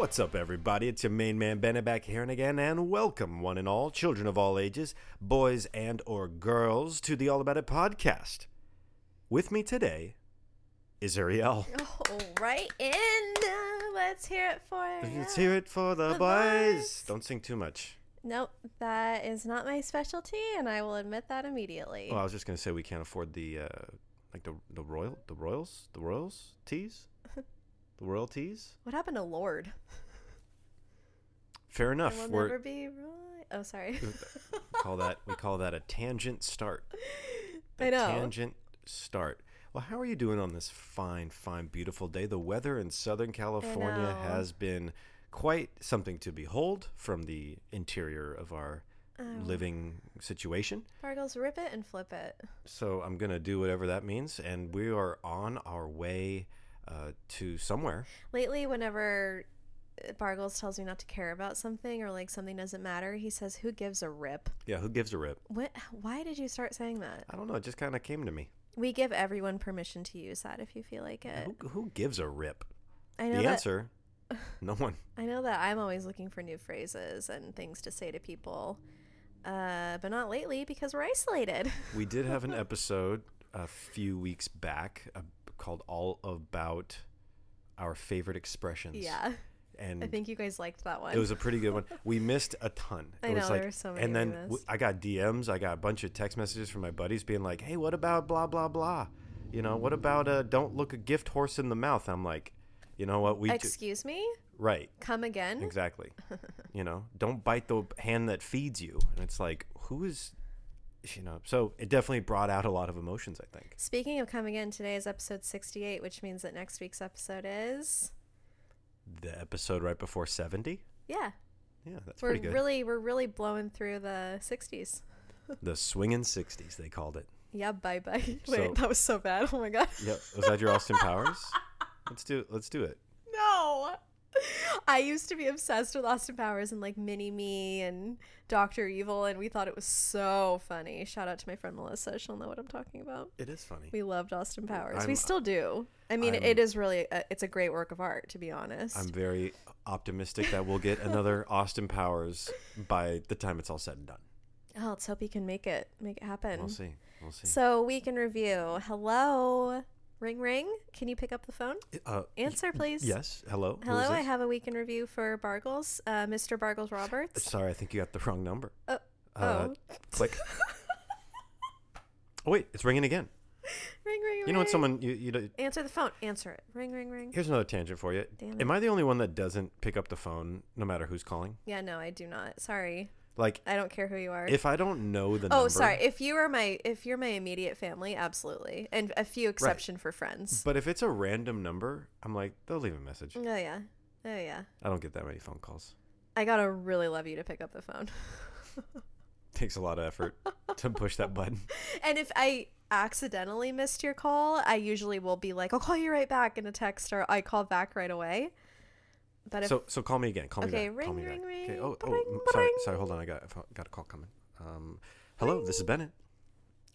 What's up, everybody? It's your main man Bennett back here and again, and welcome, one and all, children of all ages, boys and or girls, to the All About It podcast. With me today is Ariel. Oh, right in. Uh, let's hear it for Let's hear it for the, The boys. boys. Don't sing too much. Nope, that is not my specialty, and I will admit that immediately. Well, I was just gonna say we can't afford the uh, like the the royal the royals the royals teas, the royalties. what happened to Lorde? Fair enough. will We're never be Roy. Oh, sorry. call that we call that a tangent start. A I know. tangent start. Well, how are you doing on this fine, fine, beautiful day? The weather in Southern California has been quite something to behold from the interior of our Oh. living situation. Bargles, rip it and flip it. So I'm gonna do whatever that means, and we are on our way uh, to somewhere. Lately, whenever Bargles tells me not to care about something or like something doesn't matter, he says, "Who gives a rip?" Yeah, who gives a rip? What? Why did you start saying that? I don't know. It just kind of came to me. We give everyone permission to use that if you feel like it. Who, who gives a rip? I know The that. answer, no one. I know that I'm always looking for new phrases and things to say to people, uh, but not lately because we're isolated. We did have an episode a few weeks back called "All About Our Favorite Expressions." yeah, and I think you guys liked that one. it was a pretty good one. We missed a ton. I it was know, like, there were so many And then w-. I got DMs. I got a bunch of text messages from my buddies being like, "Hey, what about blah blah blah? You know, what about uh, don't look a gift horse in the mouth?" I'm like, you know what? We ju- Excuse me, right come again. exactly. you know, don't bite the hand that feeds you. And it's like, who is, you know? So it definitely brought out a lot of emotions. I think. Speaking of coming in, today is episode 68, which means that next week's episode is the episode right before 70 yeah. yeah that's we're pretty good really we're really blowing through the 60s. the swinging 60s they called it Yeah, bye bye. Wait, So- that was so bad. Oh my god. yep was that your austin powers let's do let's do it No. I used to be obsessed with Austin Powers and like Mini Me and Doctor Evil, and we thought it was so funny. Shout out to my friend Melissa; she'll know what I'm talking about. it is funny We loved Austin Powers. I'm- we still do. I mean, I'm- it is really a, it's a great work of art, to be honest. i'm very optimistic that we'll get another austin powers by the time it's all said and done oh, let's hope he can make it make it happen. we'll see we'll see So week in review. Hello, ring ring. Can you pick up the phone? uh, Answer, please. yes hello Hello, I have a week in review for Bargles, uh, Mr. Bargles Roberts. sorry i think you got the wrong number Oh, uh, oh. click oh wait it's ringing again ring ring. Ring. You know when someone you, you know, Answer the phone. Answer it. Ring, ring, ring. here's another tangent for you Damn it. am i the only one that doesn't pick up the phone no matter who's calling Yeah, no, I do not. Sorry. Like I don't care who you are. if I don't know the oh, number, sorry. If you are my if you're my immediate family, absolutely. And a few exception for friends. but if it's a random number, I'm like, they'll leave a message. Oh yeah. Oh yeah. I don't get that many phone calls. I got to really love you to pick up the phone. takes a lot of effort to push that button. and if I accidentally missed your call, I usually will be like, "I'll call you right back" in a text or I call back right away. But if So so call me again. Call Okay, me back. call ring, me back. ring, Okay. Oh, oh ring, mm, sorry, ring. sorry. Hold on. I got I got a call coming. Um, hello, this is Bennett.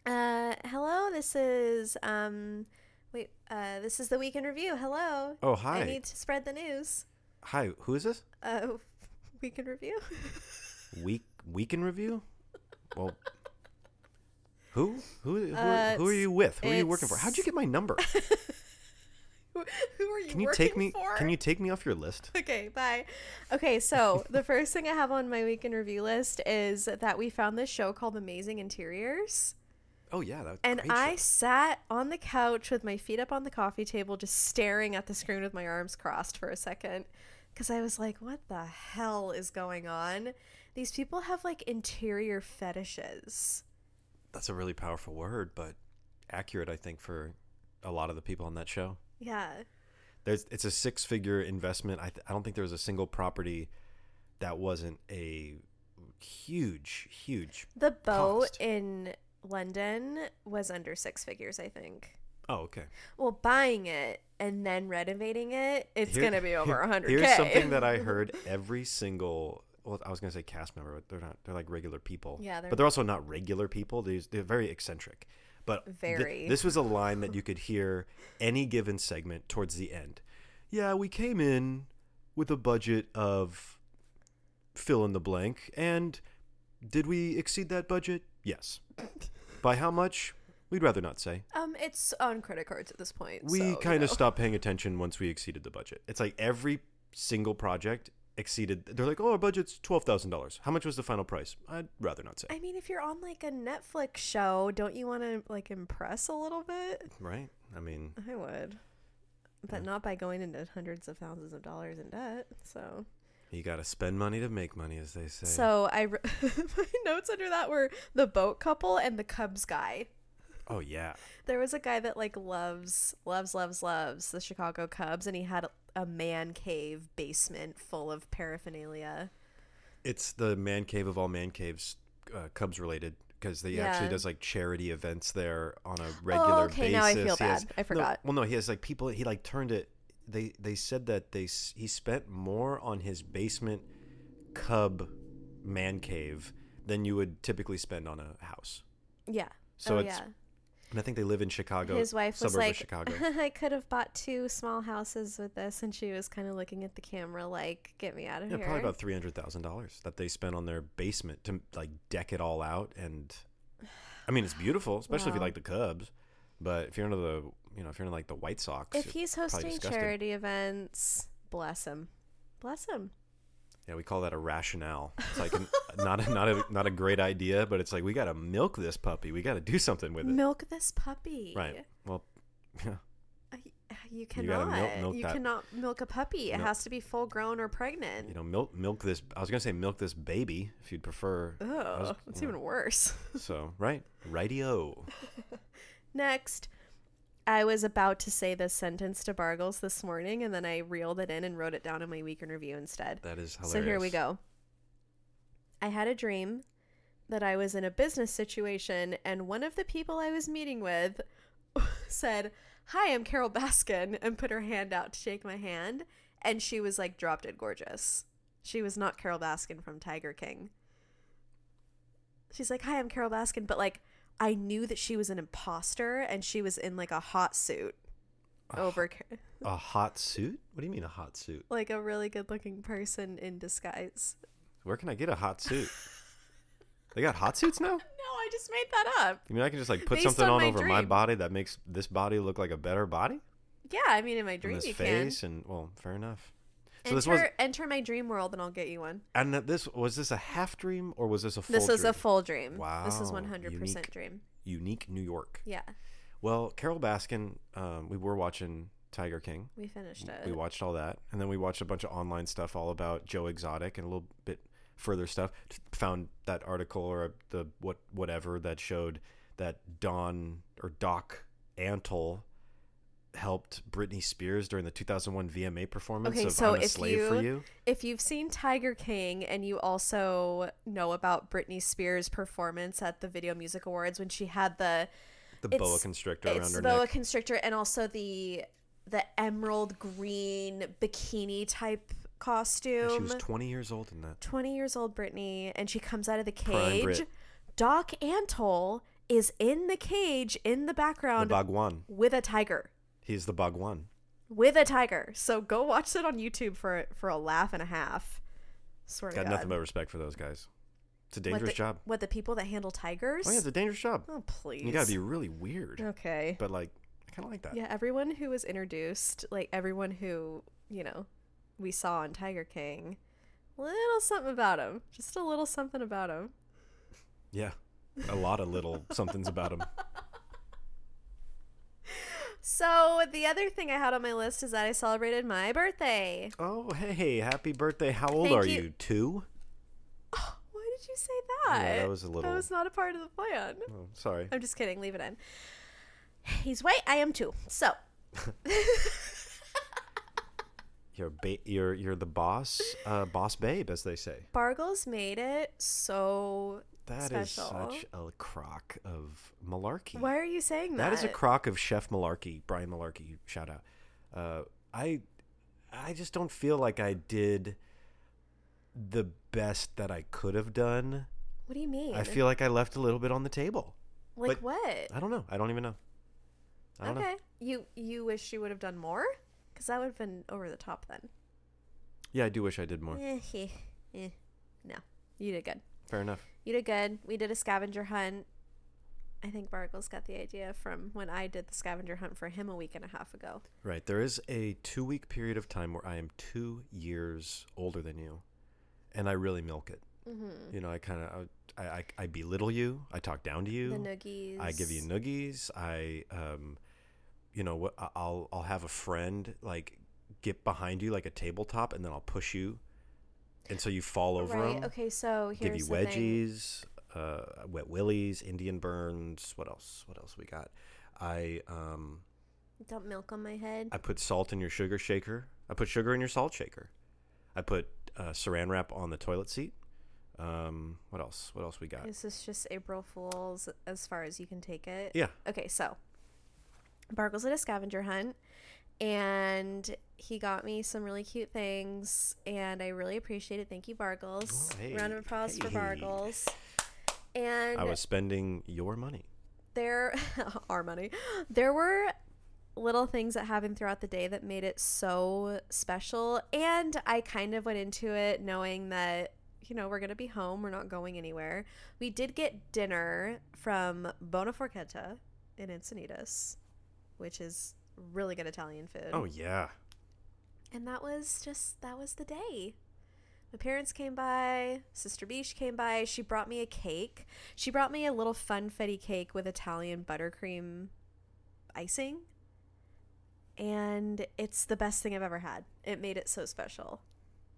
uh hello, this is um wait, uh this is the weekend review. Hello. Oh, hi. I need to spread the news. Hi, who is this? Uh weekend review. Week week in review. Well, who who who, Uh, who are you with? Who are you working for? How'd you get my number? Who are you Can you take me? for? Can you take me off your list? Okay, bye. Okay, so the first thing I have on my weekend review list is that we found this show called Amazing Interiors. Oh yeah, that And I show. sat on the couch with my feet up on the coffee table, just staring at the screen with my arms crossed for a second. Because I was like, what the hell is going on? These people have like interior fetishes. That's a really powerful word, but accurate, I think, for a lot of the people on that show. Yeah. There's, it's a six-figure investment. I, th- I don't think there was a single property that wasn't a huge, huge. The boat Cost. in London was under six figures, I think. Oh, okay. Well, buying it and then renovating it, it's Here- gonna be over a hundred. Here's something that I heard every single. Well, I was gonna say cast member, but they're not. They're like regular people. Yeah, they're- but they're also not regular people. They're, they're very eccentric. But th- this was a line that you could hear any given segment towards the end. Yeah, we came in with a budget of fill in the blank. And did we exceed that budget? Yes. By how much? We'd rather not say. Um, it's on credit cards at this point. We so, kind of know. stopped paying attention once we exceeded the budget. It's like every single project exceeded. They're like, oh, our budget's twelve thousand dollars. How much was the final price? I'd rather not say. I mean, if you're on like a Netflix show, don't you want to like impress a little bit? Right? I mean, I would, but Yeah. not by going into hundreds of thousands of dollars in debt. So, you got to spend money to make money, as they say. so I wr- my notes under that were the boat couple and the Cubs guy. oh yeah, There was a guy that like loves, loves, loves, loves the Chicago Cubs, and he had a, man cave basement full of paraphernalia. it's the man cave of all man caves, uh, Cubs related. Because he actually does like charity events there on a regular oh, okay, basis. now I feel has- bad. I no, forgot. well, no, he has like people. He like turned it. They they said that they he spent more on his basement cub man cave than you would typically spend on a house. Yeah. So oh it's yeah. And I think they live in Chicago. His wife was like, Chicago. I could have bought two small houses with this, and she was kind of looking at the camera like, "Get me out of Yeah, here." probably about three hundred thousand dollars that they spent on their basement to like deck it all out. And I mean, it's beautiful, especially if you like the Cubs. But if you're into the, you know, if you're into like the White Sox, if he's hosting charity events, bless him, bless him. Yeah, we call that a rationale. It's like an, not a, not a not a great idea, but it's like we got to milk this puppy. We got to do something with it. Milk this puppy. Right. Well, yeah. Uh, uh, you You cannot. gotta milk- milk you cannot milk a puppy. It Milk- has to be full grown or pregnant. You know, milk milk this. I was gonna say milk this baby if you'd prefer. Was- that's even worse. So right, rightio. Next, I was about to say this sentence to Bargles this morning, and then I reeled it in and wrote it down in my week in review instead. That is hilarious. So here we go. I had a dream that I was in a business situation, and one of the people I was meeting with said, Hi, I'm Carol Baskin, and put her hand out to shake my hand. And she was like dropped it gorgeous. She was not Carol Baskin from Tiger King. She's like, Hi, I'm Carol Baskin. But like, I knew that she was an imposter and she was in like a hot suit A over A hot suit? What do you mean a hot suit? like a really good looking person in disguise. Where can I get a hot suit? they got hot suits now? No, I just made that up. You mean I can just like put Based something on my over my body that makes this body look like a better body? Yeah, I mean, in my And dream this you face and well, fair enough. So Enter, was enter my dream world, and I'll get you one. and this was this a half dream or was this a full This is a full dream. Wow, this is one hundred percent dream. unique New York. Yeah, Well, Carol Baskin, um, we were watching Tiger King. we finished it. We watched all that, and then we watched a bunch of online stuff all about Joe Exotic and a little bit further stuff. Found that article or the what whatever that showed that Don or Doc Antle helped Britney Spears during the 2001 VMA performance Okay, of so "I'm a if Slave for you- You." if you've seen Tiger King and you also know about Britney Spears' performance at the Video Music Awards when she had the The boa constrictor around it's her boa neck. constrictor and also the the emerald green bikini type costume. she was 20 years old in that. 20 years old Britney and she comes out of the cage. Doc Antle is in the cage in the The background Bhagwan. with a tiger. He's the Bhagwan. With a tiger. So go watch it on YouTube for for a laugh and a half. Swear to Got nothing but respect for those guys. It's a what dangerous the, job. What the people that handle tigers? Oh yeah, it's a dangerous job. oh please. You gotta be really weird, Okay. but like I kind of like that. Yeah, everyone who was introduced, like everyone who, you know, we saw on Tiger King, little something about him. Just a little something about him. Yeah, a lot of little somethings about him. So the other thing I had on my list is that I celebrated my birthday. Oh hey, happy birthday! How old Thank are you. you? Two? Why did you say that? Yeah, that was a little- That was not a part of the plan. Oh, sorry. I'm just kidding. Leave it in. He's white. I am too. So You're ba- you're you're the boss, uh, boss babe, as they say. Bargles made it so. That is Special. such a crock of malarkey. Why are you saying that? That is a crock of Chef Malarkey, Brian Malarkey. Shout out. Uh, I I just don't feel like I did the best that I could have done. What do you mean? I feel like I left a little bit on the table. like like- what? I don't know. I don't even know. I don't okay. know. You you wish you would have done more? Because that would have been over the top then. Yeah, I do wish I did more. Eh, eh, eh. No, you did good. Fair enough. You did good. We did a scavenger hunt. I think Bargles got the idea from when I did the scavenger hunt for him a week and a half ago. Right. There is a two week period of time where I am two years older than you, and I really milk it. Mm-hmm. You know, I kind of I, I I belittle you. I talk down to you. The noogies. I give you noogies. I um, you know what? I'll I'll have a friend like get behind you like a tabletop, and then I'll push you, and so you fall over Right. 'em, Okay. So here's Give you wedgies, uh, wet willies, Indian burns. What else? What else we got? I um Dump milk on my head. I put salt in your sugar shaker. I put sugar in your salt shaker. I put uh, saran wrap on the toilet seat. Um, what else? What else we got? Is this just April Fool's as far as you can take it? Yeah. Okay, so Bargles did a scavenger hunt and he got me some really cute things and I really appreciate it. Thank you, Bargles. Oh, hey, Round of applause for hey. Bargles. And I was spending your money. there our money. There were little things that happened throughout the day that made it so special and I kind of went into it knowing that you know, we're going to be home. We're not going anywhere. We did get dinner from Buona Forchetta in Encinitas, which is really good Italian food. Oh yeah. And that was just that was the day. My parents came by, Sister Beach came by. She brought me a cake. She brought me a little funfetti cake with Italian buttercream icing. And it's the best thing I've ever had. It made it so special.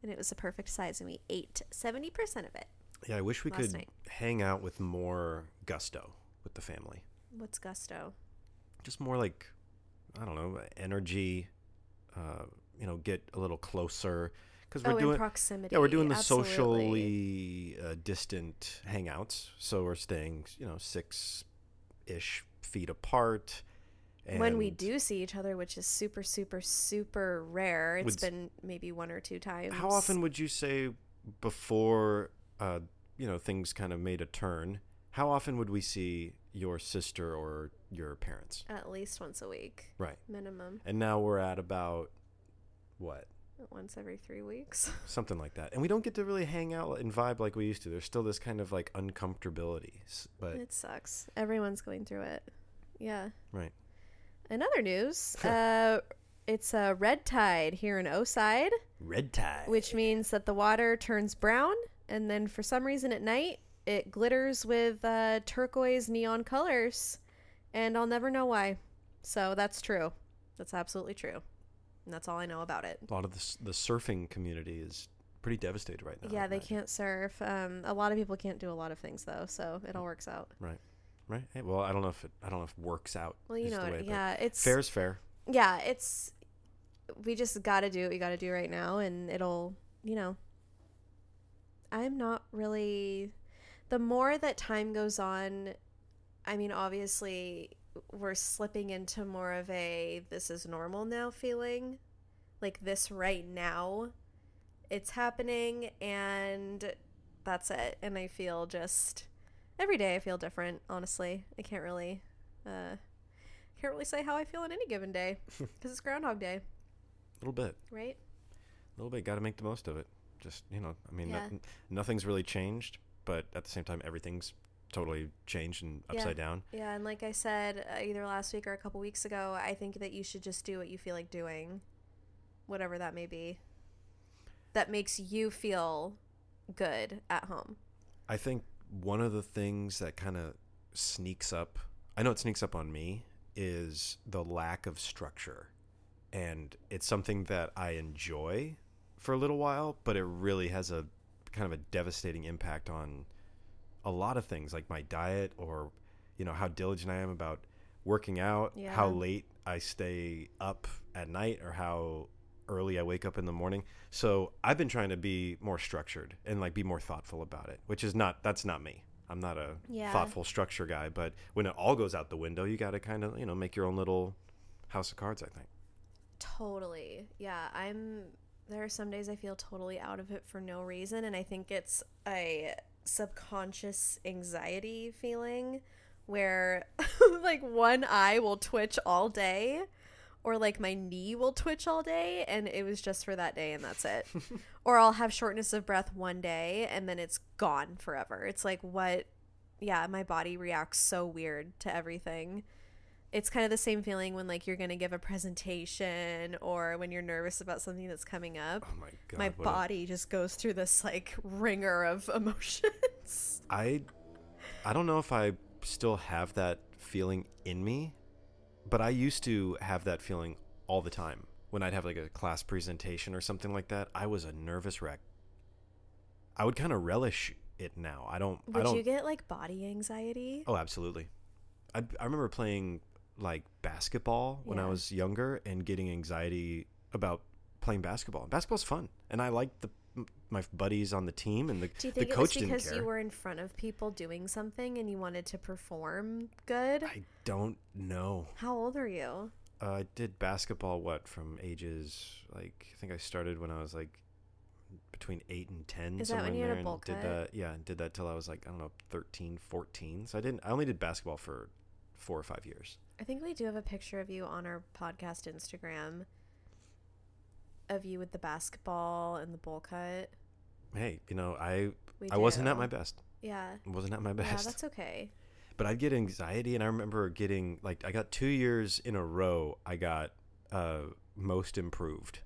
And it was the perfect size and we ate 70% of it. Yeah, I wish we could night. hang out with more gusto with the family. What's gusto? Just more like I don't know, energy. Uh, you know, get a little closer because we're oh, doing in proximity. Yeah, we're doing the Absolutely. socially uh, distant hangouts, so we're staying, you know, six ish feet apart. when we do see each other, which is super, super, super rare. It's been maybe one or two times. how often would you say before, uh, you know, things kind of made a turn? How often would we see your sister or your parents? At least once a week, Right, minimum. and now we're at about what Once every three weeks. something like that, and we don't get to really hang out and vibe like we used to. There's still this kind of like uncomfortability, but it sucks. Everyone's going through it. Yeah. right. In other news, uh, it's a red tide here in Oside, Red tide. which means that the water turns brown, and then for some reason at night it glitters with uh, turquoise neon colors, and I'll never know why. So that's true. That's absolutely true. And that's all I know about it. a lot of the, the surfing community is pretty devastated right now. yeah, they imagine. can't surf. Um, a lot of people can't do a lot of things though, so it all works out. Right. Right. Hey, well, I don't know if it, I don't know if works out. Well, you know, yeah, it's fair is fair. yeah, it's we just got to do what we got to do right now and it'll, you know, I'm not really the more that time goes on, I mean, obviously we're slipping into more of a this is normal now feeling. Like this right now it's happening and that's it. And I feel just every day I feel different, honestly. I can't really uh can't really say how I feel on any given day because it's Groundhog Day, A little bit. right? A little bit. Got to make the most of it. Just you know, I mean, Yeah. nothing, nothing's really changed, but at the same time, everything's totally changed and Yeah. upside down. Yeah, and like I said uh, either last week or a couple weeks ago, I think that you should just do what you feel like doing, whatever that may be. That makes you feel good at home. I think one of the things that kind of sneaks up, I know it sneaks up on me, is the lack of structure. And it's something that I enjoy for a little while, but it really has a kind of a devastating impact on a lot of things like my diet or, you know, how diligent I am about working out, how late I stay up at night, or how early I wake up in the morning. So I've been trying to be more structured and like be more thoughtful about it, which is not that's not me. I'm not a Yeah. thoughtful structure guy, but when it all goes out the window, you got to kind of, you know, make your own little house of cards, I think. Totally. Yeah, I'm there are some days I feel totally out of it for no reason and I think it's a subconscious anxiety feeling where like one eye will twitch all day or like my knee will twitch all day and it was just for that day and that's it. or I'll have shortness of breath one day and then it's gone forever. It's like what yeah, my body reacts so weird to everything. It's kind of the same feeling when like you're going to give a presentation or when you're nervous about something that's coming up. Oh my god. my what a- body just goes through this like ringer of emotions. I I don't know if I still have that feeling in me, but I used to have that feeling all the time. When I'd have like a class presentation or something like that, I was a nervous wreck. I would kind of relish it now. I don't I Would don't you get like body anxiety? Oh, absolutely. I I remember playing like basketball when I was younger and getting anxiety about playing basketball. And basketball's fun, and I liked the my buddies on the team and the Do you the think it coach was didn't because you were in front of people doing something and you wanted to perform good? I don't know. How old are you? Uh, I did basketball what from ages like I think I started when I was like between 8 and 10 Is that when in you had a bowl did that yeah, and did that till I was like I don't know 13, 14. So I didn't I only did basketball for 4 or 5 years. I think we do have a picture of you on our podcast Instagram of you with the basketball and the bowl cut. Hey, you know, I We I wasn't at my best. Yeah. I wasn't at my best. Yeah, that's okay. but I'd get anxiety, and I remember getting like I got two years in a row. I got uh, most improved,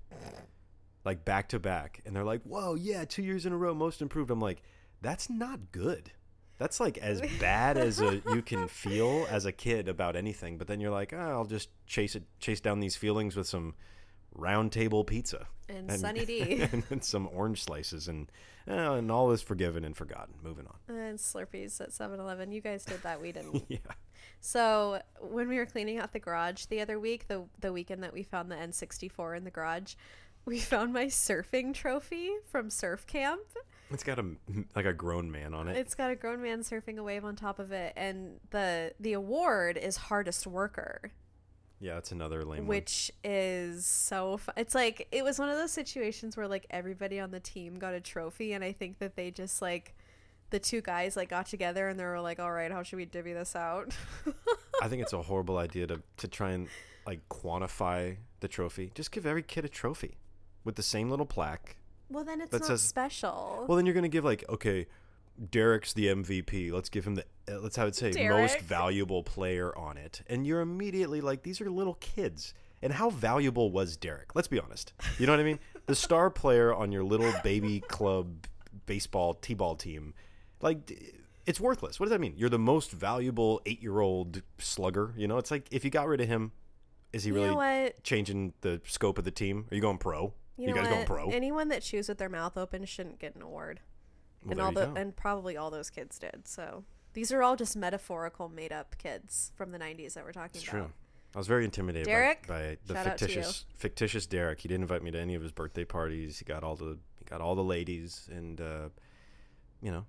like back to back, and they're like, "Whoa, yeah, two years in a row, most improved." I'm like, that's not good. That's like as bad as a, you can feel as a kid about anything. But then you're like, oh, I'll just chase it, chase down these feelings with some round table pizza And, Sunny D. and, then some orange slices, and uh, and all is forgiven and forgotten. Moving on. and Slurpees at 7 Eleven. You guys did that. We didn't. yeah. So when we were cleaning out the garage the other week, the the weekend that we found the N64 in the garage, we found my surfing trophy from surf camp. It's got a like a grown man on it. It's got a grown man surfing a wave on top of it, and the the award is hardest worker, yeah, it's another lame one. which is so. It's like it was one of those situations where like everybody on the team got a trophy, and I think that they just like the two guys like got together and they were like, "All right, how should we divvy this out?" I think it's a horrible idea to to try and like quantify the trophy. Just give every kid a trophy with the same little plaque. Well, then it's not says- special. Well, then you're gonna give like, okay, Derek's the MVP. Let's give him the uh, let's have it say most valuable player on it, and you're immediately like, these are little kids. And how valuable was Derek? Let's be honest. You know what I mean? the star player on your little baby club baseball t-ball team, like it's worthless. What does that mean? You're the most valuable eight-year-old slugger. You know, it's like if you got rid of him, is he you really changing the scope of the team? Are you going pro? You, know guys going pro? Anyone that chews with their mouth open shouldn't get an award. Well, and all the go. and probably all those kids did. So these are all just metaphorical, made up kids from the '90s that we're talking It's about. true. I was very intimidated by- Derek, by, the to you. fictitious fictitious Derek. He didn't invite me to any of his birthday parties. He got all the he got all the ladies, and uh, you know,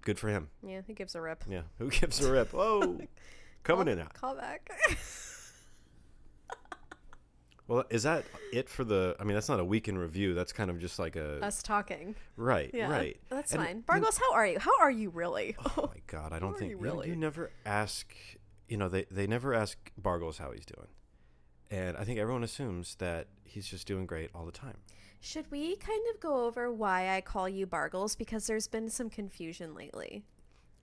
good for him. Yeah, he gives a rip. Yeah, who gives a rip? Oh, coming Call- in. out. Call back. Well, is that it for the? I mean, that's not a week in review. That's kind of just like a Us talking. right, Yeah, right. That's And- fine. Bargos, how are you? How are you really? Oh my god, I don't think you you, really? you never ask. You know, they they never ask Bargles how he's doing, and I think everyone assumes that he's just doing great all the time. Should we kind of go over why I call you Bargles? Because there's been some confusion lately.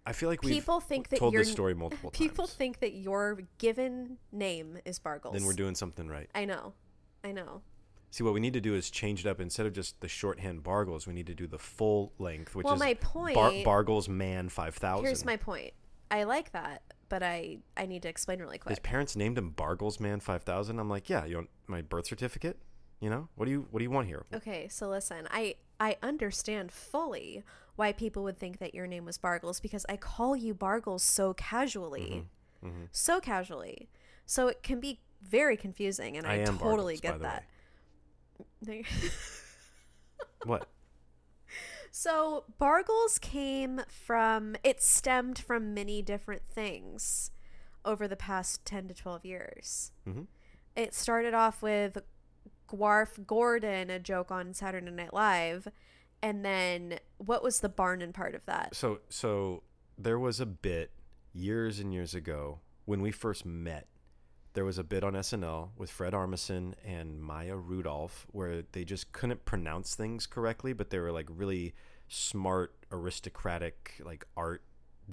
I feel like we've People think that told your this story multiple people times. think that your given name is Bargles. then we're doing something right. I know, I know. See, what we need to do is change it up. Instead of just the shorthand Bargles, we need to do the full length, which Well, is my point- Bar- Bargles Man Five Thousand. Here's my point. I like that, but I I need to explain really quick. His parents named him Bargles Man Five Thousand. I'm like, yeah, you want my birth certificate? You know, what do you what do you want here? Okay, so listen, I I understand fully why people would think that your name was Bargles because I call you Bargles so casually, Mm-hmm, so casually, so it can be very confusing, and I, I totally Bargles, get that. What? so Bargles came from it stemmed from many different things over the past ten to twelve years. Mhm. It started off with Gwarf Gordon, a joke on Saturday Night Live, and then what was the Barnum part of that? So so there was a bit years and years ago when we first met there was a bit on SNL with Fred Armisen and Maya Rudolph where they just couldn't pronounce things correctly, but they were like really smart, aristocratic, like art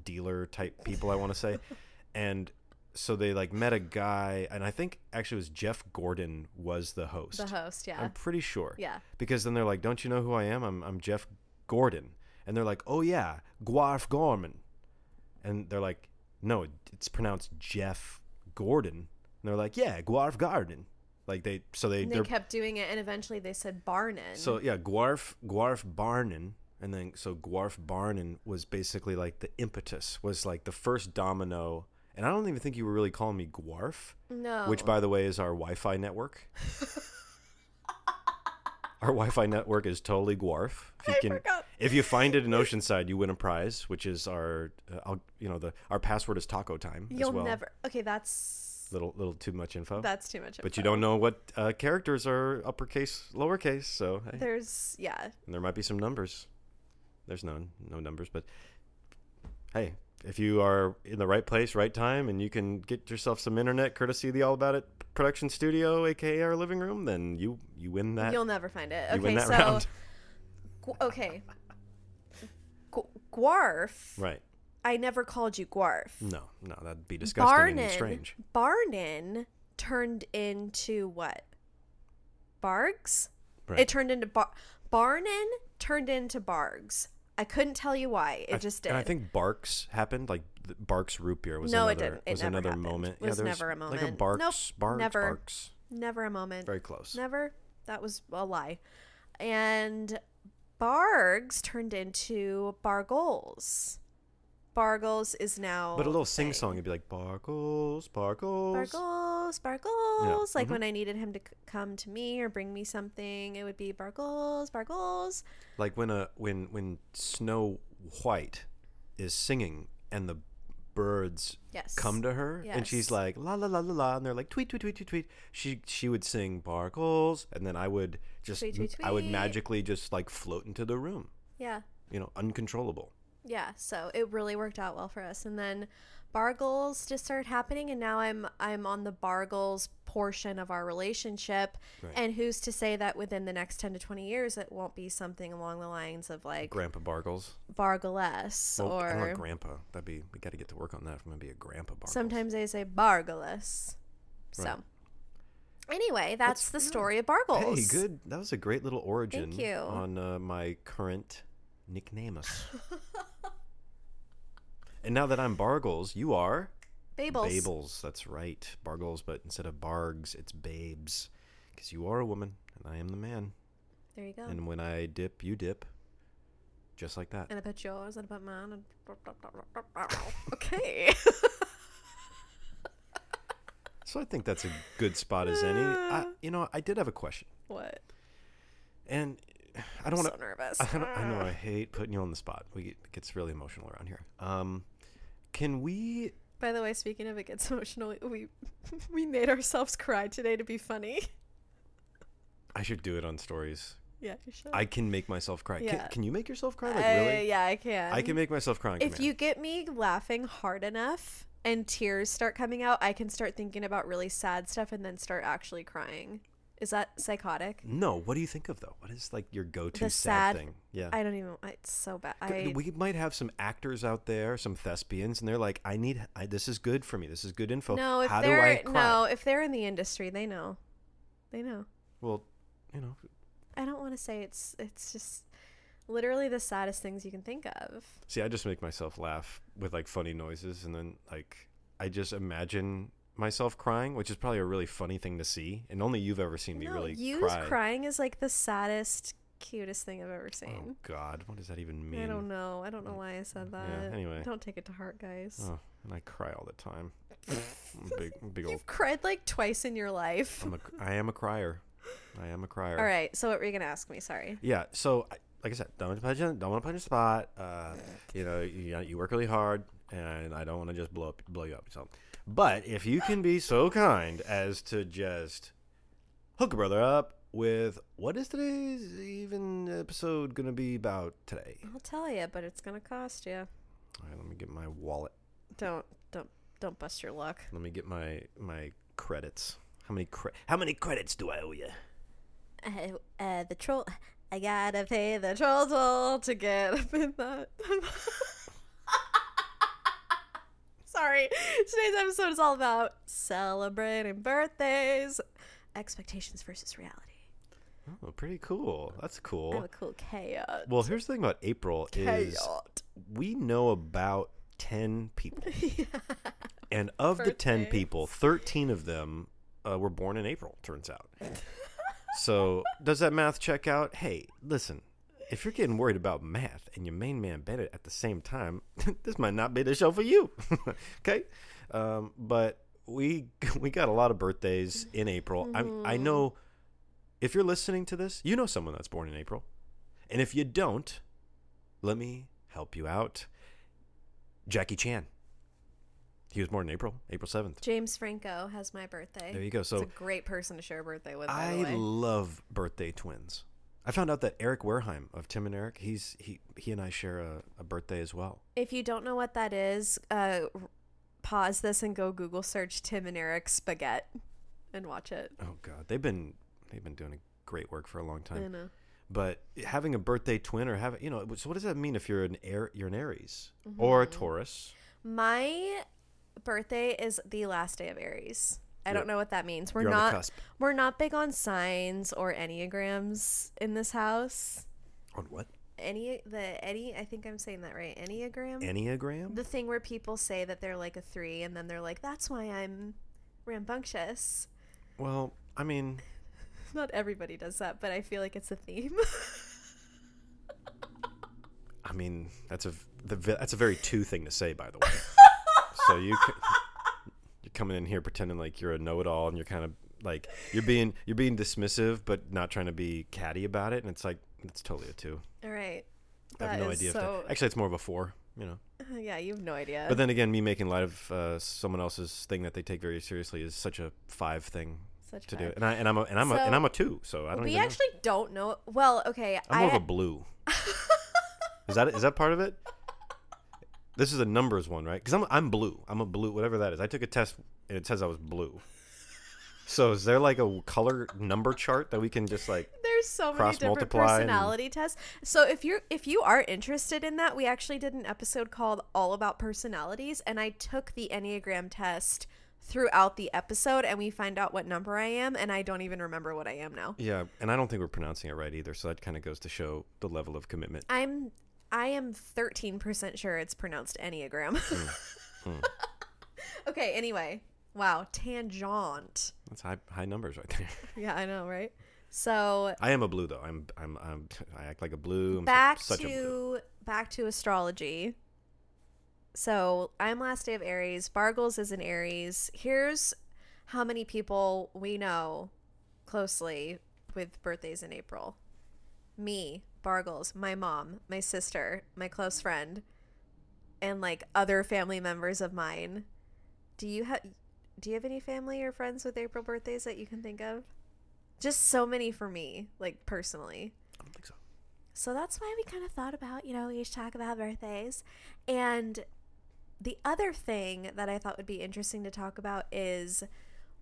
dealer type people, I want to say. and so they like met a guy, and I think actually it was Jeff Gordon was the host. The host, yeah. I'm pretty sure. yeah. Because then they're like, "Don't you know who I am? I'm I'm Jeff Gordon." And they're like, "Oh yeah, guarf Gorman." And they're like, "No, it's pronounced Jeff Gordon." And they're like, "Yeah, guarf Garden." Like they so they And they're kept doing it, and eventually they said Barnin. so yeah, guarf guarf Barnin, and then so guarf Barnin was basically like the impetus, was like the first domino. And I don't even think you were really calling me Gwarf, no. which by the way is our Wi-Fi network. our Wi-Fi network is totally Gwarf. If you I can, forgot. if you find it in Oceanside, you win a prize, which is our, uh, I'll, you know, the our password is Taco Time You'll as well. never. Okay, that's Little little too much info. that's too much. but you don't know what uh, characters are uppercase, lowercase. So hey. There's yeah. And there might be some numbers. There's no no numbers, but hey, if you are in the right place, right time, and you can get yourself some internet courtesy of the All About It production studio, aka our living room, then you you win that. You'll never find it. you Okay, win that so round. Gu- okay. Gu- Gwarf. Right? I never called you Gwarf. No, no, that'd be disgusting and strange. Barnin turned into what? Bargs. Right. It turned into bar. Barnin turned into Bargs. I couldn't tell you why. It I- just did. And I think Barks happened. Like the Barks root beer was No, another, it didn't. It was never another happened. moment. Was yeah, there was never a moment. Like a. Barks, Nope, Barks, never. Barks. never a moment. Very close. Never. That was a lie. And Bargs turned into Bargols. Bargles is now. But a little sing song, it'd be like Bargles, Bargles. Bargles, Bargles. Like mhm. when I needed him to c- come to me or bring me something, it would be Bargles, Bargles. like when a when when Snow White is singing and the birds Yes. come to her and she's like la la la la la and they're like tweet tweet tweet tweet tweet she she would sing barkles and then I would just Tweet, tweet, I would magically just like float into the room Yeah. you know uncontrollable Yeah. So it really worked out well for us. And then Bargles just started happening and now I'm I'm on the Bargles portion of our relationship. Right. And who's to say that within the next 10 to 20 years it won't be something along the lines of like grandpa barkles Bargles well, I don't or grandpa that'd be we got to get to work on that if I'm gonna be a grandpa barkles sometimes they say Bargles. So Right. anyway, that's, the story of Bargles. hey good that was a great little origin Thank you. on uh, my current nicknamus and now that I'm bargles you are Babels. Babels, that's right. Bargles, but instead of bargs, it's babes. Because you are a woman, and I am the man. There you go. And when I dip, you dip. Just like that. and I put yours and I put mine and okay. So I think that's a good spot as any. I, you know, I did have a question. what? And I don't want to. so nervous. I, don't, I know I hate putting you on the spot. We it gets really emotional around here. Um, can we? By the way, speaking of it gets emotional, we we made ourselves cry today to be funny. I should do it on stories. Yeah, you should. I can make myself cry. Can, Yeah. can you make yourself cry? Like Uh, really? yeah, I can. I can make myself cry. If you get me laughing hard enough and tears start coming out, I can start thinking about really sad stuff and then start actually crying. Is that psychotic? No. What do you think of though? What is like your go-to sad, sad- thing? Yeah. I don't even. It's so bad. I we might have some actors out there, some thespians, and they're like, "I need I, this is good for me. This is good info. no. If How they're I cry?" no, if they're in the industry, they know. They know. Well, you know, I don't want to say it's. It's just literally the saddest things you can think of. see, I just make myself laugh with like funny noises, and then like I just imagine myself crying, which is probably a really funny thing to see, and only you've ever seen me no, really you cry. crying is like the saddest, cutest thing I've ever Oh seen. God, what does that even mean? I don't know. I don't know why I said that. Yeah, anyway. Don't take it to heart, guys. Oh, and I cry all the time. Big, big old. You've cried like twice in your life. I'm a, I am a crier. I am a crier. All right. So what were you gonna ask me? Sorry. Yeah. So, I- like I said, don't want to put you, don't want to put you on the spot. Uh, you know, you, you work really hard, and I don't want to just blow up, blow you up. So, but if you can be so kind as to just hook a brother up with what is today's even episode gonna be about today? I'll tell you, but it's gonna cost you. All right, let me get my wallet. Don't don't don't bust your luck. Let me get my my credits. How many cre- How many credits do I owe you? Uh, uh, the troll. I gotta pay the troll toll to get up in that. Sorry. Today's episode is all about celebrating birthdays, expectations versus reality. Oh, pretty cool. That's cool. a cool chaos. Well, here's the thing about April is we know about 10 people. And of the 10 people, 13 of them uh, were born in April, turns out. so, does that math check out? Hey, listen, if you're getting worried about math and your main man Bennett at the same time, this might not be the show for you. okay? Um, but we we got a lot of birthdays in April. I I know if you're listening to this, you know someone that's born in April. And if you don't, let me help you out. Jackie Chan. He was born in April, April 7th. James Franco has my birthday. There you go. So a great person to share a birthday with. By I the way. love birthday twins. I found out that Eric Wareheim of Tim and Eric, he's he he and I share a, a birthday as well. If you don't know what that is, uh, pause this and go Google search Tim and Eric spaghetti and watch it. Oh god, they've been they've been doing great work for a long I time. know. But having a birthday twin or having you know, so what does that mean if you're an air you're an Aries or a Taurus? My birthday is the last day of Aries. I don't know what that means. We're you're not we're not big on signs or enneagrams in this house. On what? Any the any I think I'm saying that right. Enneagram. Enneagram? the thing where people say that they're like a three, and then they're like, "That's why I'm rambunctious." Well, I mean, Not everybody does that, but I feel like it's a theme. I mean that's a the, that's a very two thing to say, by the way. so you c- you're coming in here pretending like you're a know-it-all, and you're kind of like you're being you're being dismissive, but not trying to be catty about it, and it's like it's totally a two. All right. I have no idea. So, If that, actually, it's more of a four. You know. yeah, you have no idea. But then again, me making light of uh, someone else's thing that they take very seriously is such a five thing Such to fun. do. And I and I'm a and I'm a and I'm a two, so I don't we actually don't know. Well, okay. I'm I, more of a blue. is that is that part of it? This is a numbers one, right? Because I'm I'm blue. I'm a blue, whatever that is. I took a test and it says I was blue. So is there like a color number chart that we can just like? There's so many different multiply and- personality tests. So if you're if you are interested in that, we actually did an episode called All About Personalities, and I took the Enneagram test throughout the episode, and we find out what number I am, and I don't even remember what I am now. Yeah, and I don't think we're pronouncing it right either. So that kind of goes to show the level of commitment. I'm I am 13% sure it's pronounced Enneagram. Hmm. okay, anyway. Wow, tangent. That's high high numbers right there. Yeah, I know, right? So I am a blue though. I'm I'm, I'm I act like a blue. I'm back such a blue. to back to astrology. So I'm last day of Aries. Bargles is an Aries. Here's how many people we know closely with birthdays in April. Me, Bargles, my mom, my sister, my close friend, and like other family members of mine. Do you have do you have any family or friends with April birthdays that you can think of? Just so many for me, like personally. I don't think so. So that's why we kind of thought about, you know, we each talk about birthdays. And the other thing that I thought would be interesting to talk about is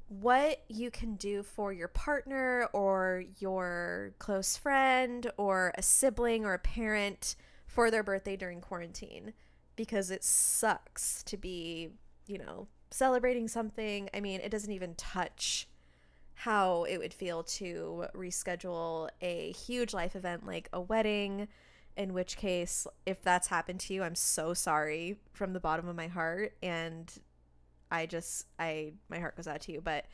what you can do for your partner or your close friend or a sibling or a parent for their birthday during quarantine because it sucks to be, you know, celebrating something. I mean, it doesn't even touch how it would feel to reschedule a huge life event like a wedding in which case if that's happened to you i'm so sorry from the bottom of my heart and i just i my heart goes out to you but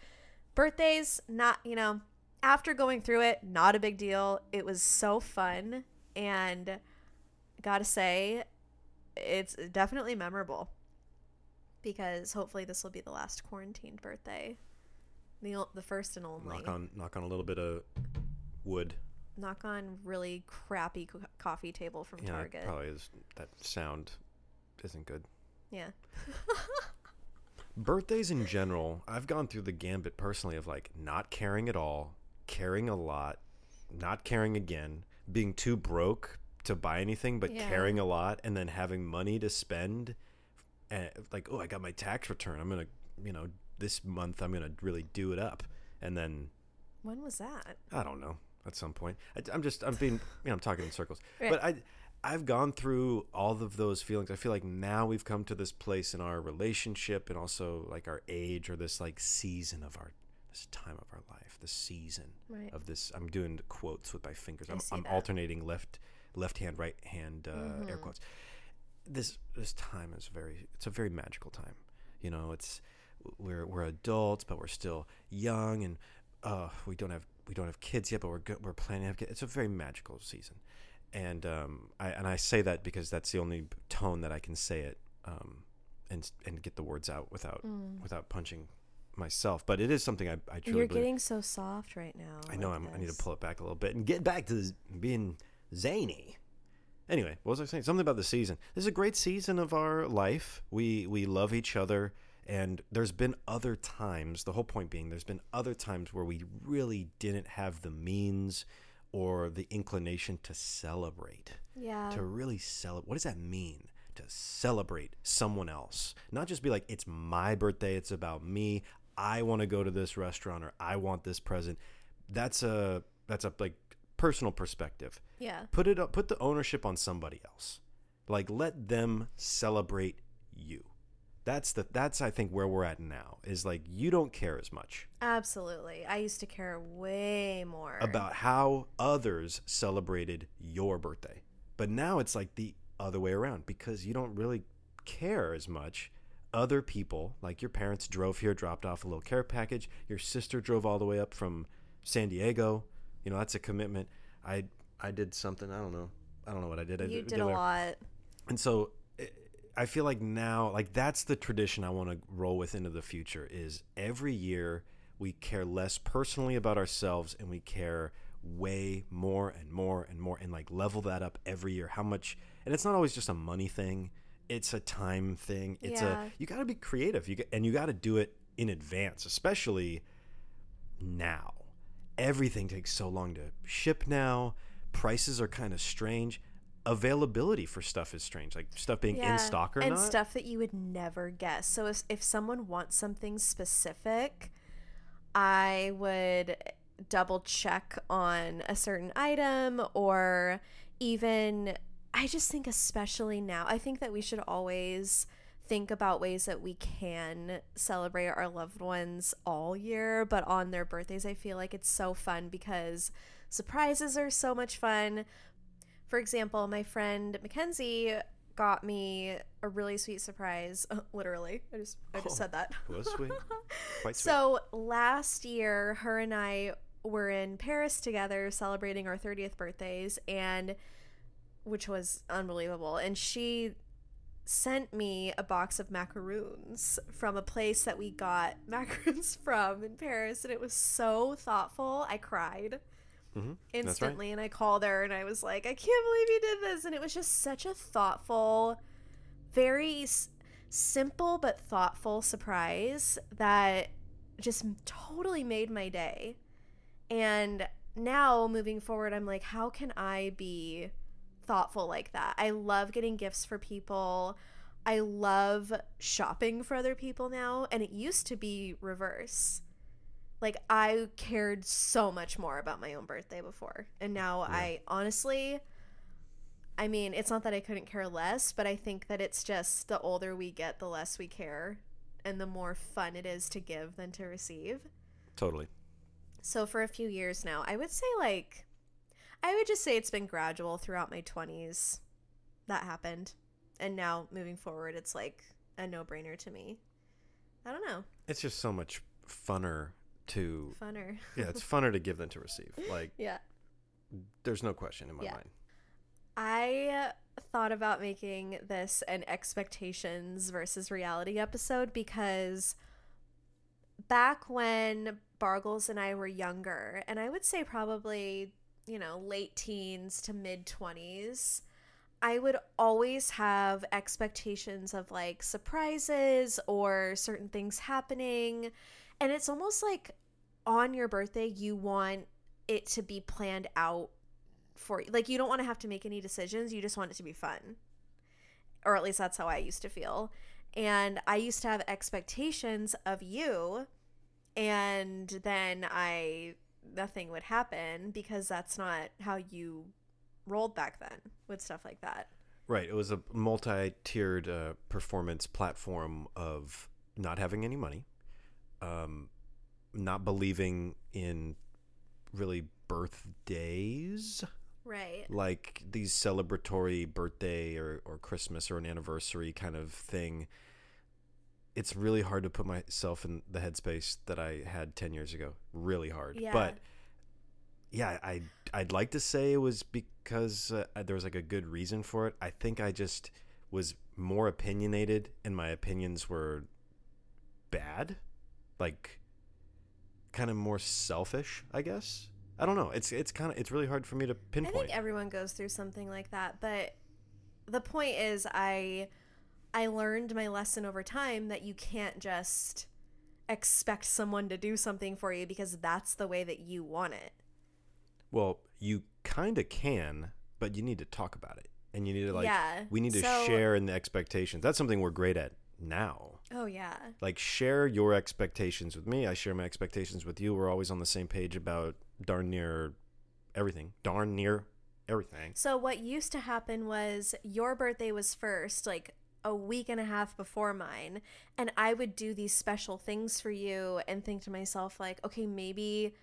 birthdays not you know after going through it not a big deal it was so fun and gotta say it's definitely memorable because hopefully this will be the last quarantined birthday the, the first and only Knock on knock on a little bit of wood. knock on really crappy co- coffee table from Yeah, Target. probably is. That sound isn't good. Yeah. Birthdays in general, I've gone through the gambit personally of like not caring at all, caring a lot, not caring again, being too broke to buy anything, but Yeah. caring a lot, and then having money to spend. And like, oh, I got my tax return. I'm gonna, you know, this month I'm gonna really do it up, and then When was that? I don't know at some point. I, I'm just I'm being you know I'm talking in circles, Right. but I I've gone through all of those feelings. I feel like now we've come to this place in our relationship and also like our age or this like season of our this time of our life, the season Right. of this. I'm doing quotes with my fingers. I'm, I'm alternating left left hand, right hand uh, air Mhm. quotes. This this time is very it's a very magical time. You know, it's we're we're adults, but we're still young, and uh, we don't have we don't have kids yet, but we're good, we're planning to have kids. It's a very magical season, and um, I and I say that because that's the only tone that I can say it, um, and and get the words out without Mm. without punching myself. But it is something I I truly You're believe. getting so soft right now. I know I'm, I need to pull it back a little bit and get back to z- being zany. Anyway, what was I saying? Something about the season. This is a great season of our life. We we love each other, and there's been other times. The whole point being, there's been other times where we really didn't have the means or the inclination to celebrate. Yeah. To really celebrate. What does that mean? To celebrate someone else, not just be like, "It's my birthday. It's about me. I want to go to this restaurant or I want this present." That's a that's a like personal perspective yeah. put it up put the ownership on somebody else like let them celebrate that's the that's i think where we're at now is like you don't care as much Absolutely. I used to care way more. about how others celebrated your birthday. But now it's like the other way around because you don't really care as much. Other people like your parents drove here dropped off a little care package. Your sister drove all the way up from san diego. You know that's a commitment. I i did something i don't know. I don't know what i did. I You did did a lot. And so I feel like now, like that's the tradition I want to roll with into the future is every year we care less personally about ourselves and we care way more and more and more and like level that up every year. How much, and it's not always just a money thing. It's a time thing. It's Yeah. a, you got to be creative. You and you got to do it in advance, especially now. Everything takes so long to ship now. Prices are kind of strange. Availability for stuff is strange, like stuff being in stock or and not. stuff that you would never guess. So if, if someone wants something specific, I would double check on a certain item or even I just think especially now, I think that we should always think about ways that we can celebrate our loved ones all year, but on their birthdays I feel like it's so fun because surprises are so much fun. For example, my friend Mackenzie got me a really sweet surprise. literally, I just I just Oh, said that. was sweet. Quite sweet. So last year, her and I were in Paris together celebrating our 30th birthdays, and which was unbelievable. And she sent me a box of macaroons from a place that we got macaroons from in Paris, and it was so thoughtful. I cried Mhm. instantly and I called her and I was like, I can't believe you did this. And it was just such a thoughtful, very s- simple but thoughtful surprise that just totally made my day. And now moving forward, I'm like, how can I be thoughtful like that? I love getting gifts for people. I love shopping for other people now. And it used to be reverse like I cared so much more about my own birthday before. And now Yeah. I honestly I mean, it's not that I couldn't care less, but I think that it's just the older we get, the less we care and the more fun it is to give than to receive. totally. So for a few years now, I would say like I would just say it's been gradual throughout my 20s. That happened. And now moving forward, it's like a no-brainer to me. I don't know. It's just so much funner to Funner. yeah, it's funner to give than to receive. Like yeah. there's no question in my Yeah. mind. I thought about making this an expectations versus reality episode because back when Bargles and I were younger, and I would say probably, you know, late teens to mid 20s, I would always have expectations of like surprises or certain things happening. And it's almost like on your birthday, you want it to be planned out for you. Like you don't want to have to make any decisions. You just want it to be fun. Or at least that's how I used to feel. And I used to have expectations of you, and then I nothing would happen because that's not how you rolled back then with stuff like that. Right. It was a multi-tiered uh, performance platform of not having any money, um, not believing in really birthdays, Right. like these celebratory birthday or, or Christmas or an anniversary kind of thing. It's really hard to put myself in the headspace that I had 10 years ago. Really hard. Yeah. But yeah, I I'd like to say it was because uh, there was like a good reason for it. I think I just was more opinionated and my opinions were bad. Like kind of more selfish, I guess. I don't know. It's it's kind of it's really hard for me to I pinpoint. think everyone goes through something like that, but the point is I I learned my lesson over time that you can't just expect someone to do something for you because that's the way that you want it. Well, you kind of can, but you need to talk about it. And you need to like Yeah, we need to so- share in the expectations. That's something we're great at now. Oh yeah. Like share your expectations with me. I share my expectations with you. We're always on the same page about darn near everything. Darn near everything. So what used to happen was your birthday was first, like a week and a half before mine, and I would do these special things for you and think to myself like, okay, maybe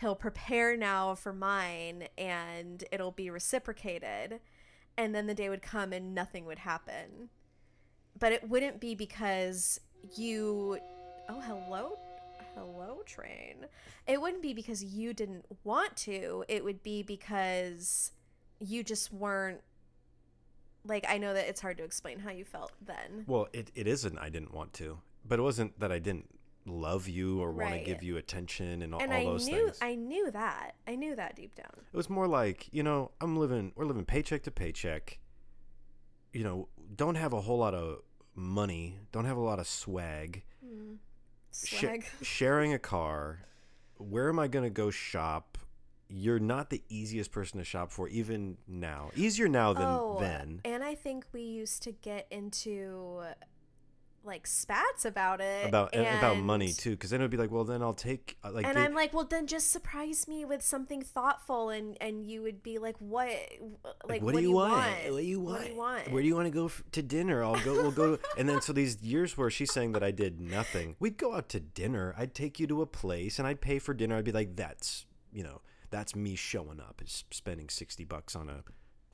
he'll prepare now for mine and it'll be reciprocated. And then the day would come and nothing would happen. But it wouldn't be because you Oh, hello. Hello train. It wouldn't be because you didn't want to. It would be because you just weren't like I know that it's hard to explain how you felt then. Well, it, it isn't I didn't want to. But it wasn't that I didn't love you or want to give you attention and all, and all I those knew things. I knew that. I knew that deep down. It was more like, you know, I'm living, we're living paycheck to paycheck. You know, don't have a whole lot of money, don't have a lot of swag. Sh- Swag. sharing a car, where am I going to go shop? You're not the easiest person to shop for, even now. Easier now than oh, then. and I think we used to get into like spats about it About and about money too, because then it would be like, well, then I'll take uh, like. and they- I'm like, well, then just surprise me with something thoughtful, and and you would be like, what, like, what, do you want? What do you want? What do you want? Where do you want to go f- to dinner? I'll go. We'll go. and then so these years where she's saying that I did nothing. We'd go out to dinner. I'd take you to a place and I'd pay for dinner. I'd be like, that's you know, that's me showing up. Is spending sixty bucks on a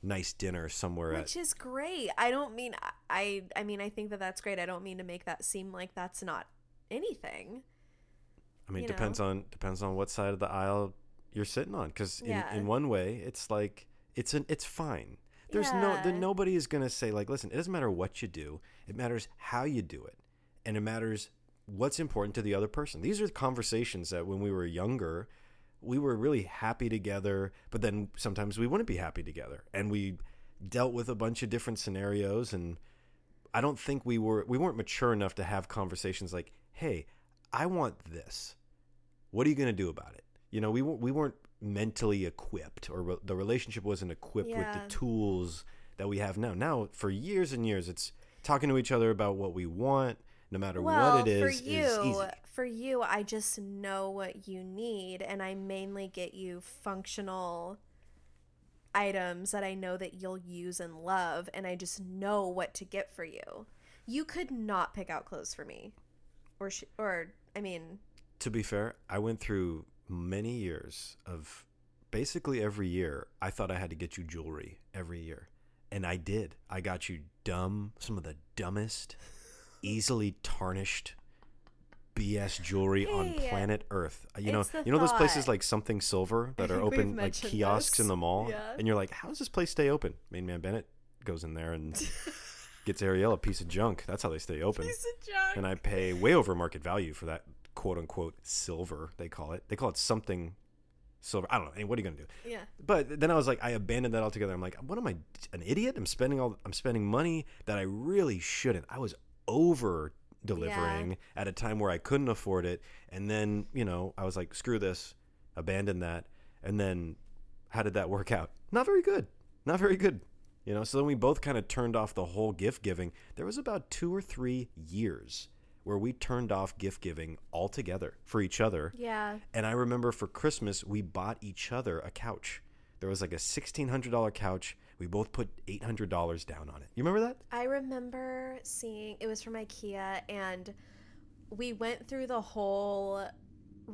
nice dinner somewhere at. Which is great. I don't mean I. I mean I think that that's great. I don't mean to make that seem like that's not anything. I mean, depends on depends on what side of the aisle you're sitting on. Because in, Yeah. in one way, it's like it's an it's fine. There's no Yeah. the, nobody is gonna say like, listen, it doesn't matter what you do. It matters how you do it, and it matters what's important to the other person. These are conversations that when we were younger, we were really happy together, but then sometimes we wouldn't be happy together, and we dealt with a bunch of different scenarios and I don't think we were we weren't mature enough to have conversations like, "Hey, I want this. What are you going to do about it?" You know, we weren't we weren't mentally equipped, or re- the relationship wasn't equipped with the tools that we have now. Now, for years and years, it's talking to each other about what we want, no matter Well, what it is. for is you, easy. For you, I just know what you need, and I mainly get you functional items that I know that you'll use and love, and I just know what to get for you. You could not pick out clothes for me, or sh- or I mean, To be fair, I went through many years of basically every year. I thought I had to get you jewelry every year, and I did. I got you dumb, some of the dumbest, easily tarnished BS jewelry on planet Earth. Uh, You know, you know those places like something silver that are open like kiosks this. in the mall, Yeah. and you're like, how does this place stay open? Main Man Bennett goes in there and gets Ariel a piece of junk. That's how they stay open Piece of junk. and I pay way over market value for that quote unquote silver they call it. They call it something silver. I don't know. Mean, what are you gonna do? yeah. But then I was like, I abandoned that altogether. I'm like, what am I, an idiot? I'm spending all, I'm spending money that I really shouldn't. I was over delivering at a time where I couldn't afford it, and then you know I was like, screw this, abandon that, and then how did that work out? Not very good. Not very good. You know, so then we both kind of turned off the whole gift giving. There was about two or three years where we turned off gift giving altogether for each other. Yeah. And I remember for Christmas, we bought each other a couch. There was like a $1,600 couch. We both put $800 down on it. You remember that? I remember seeing it was from IKEA, and we went through the whole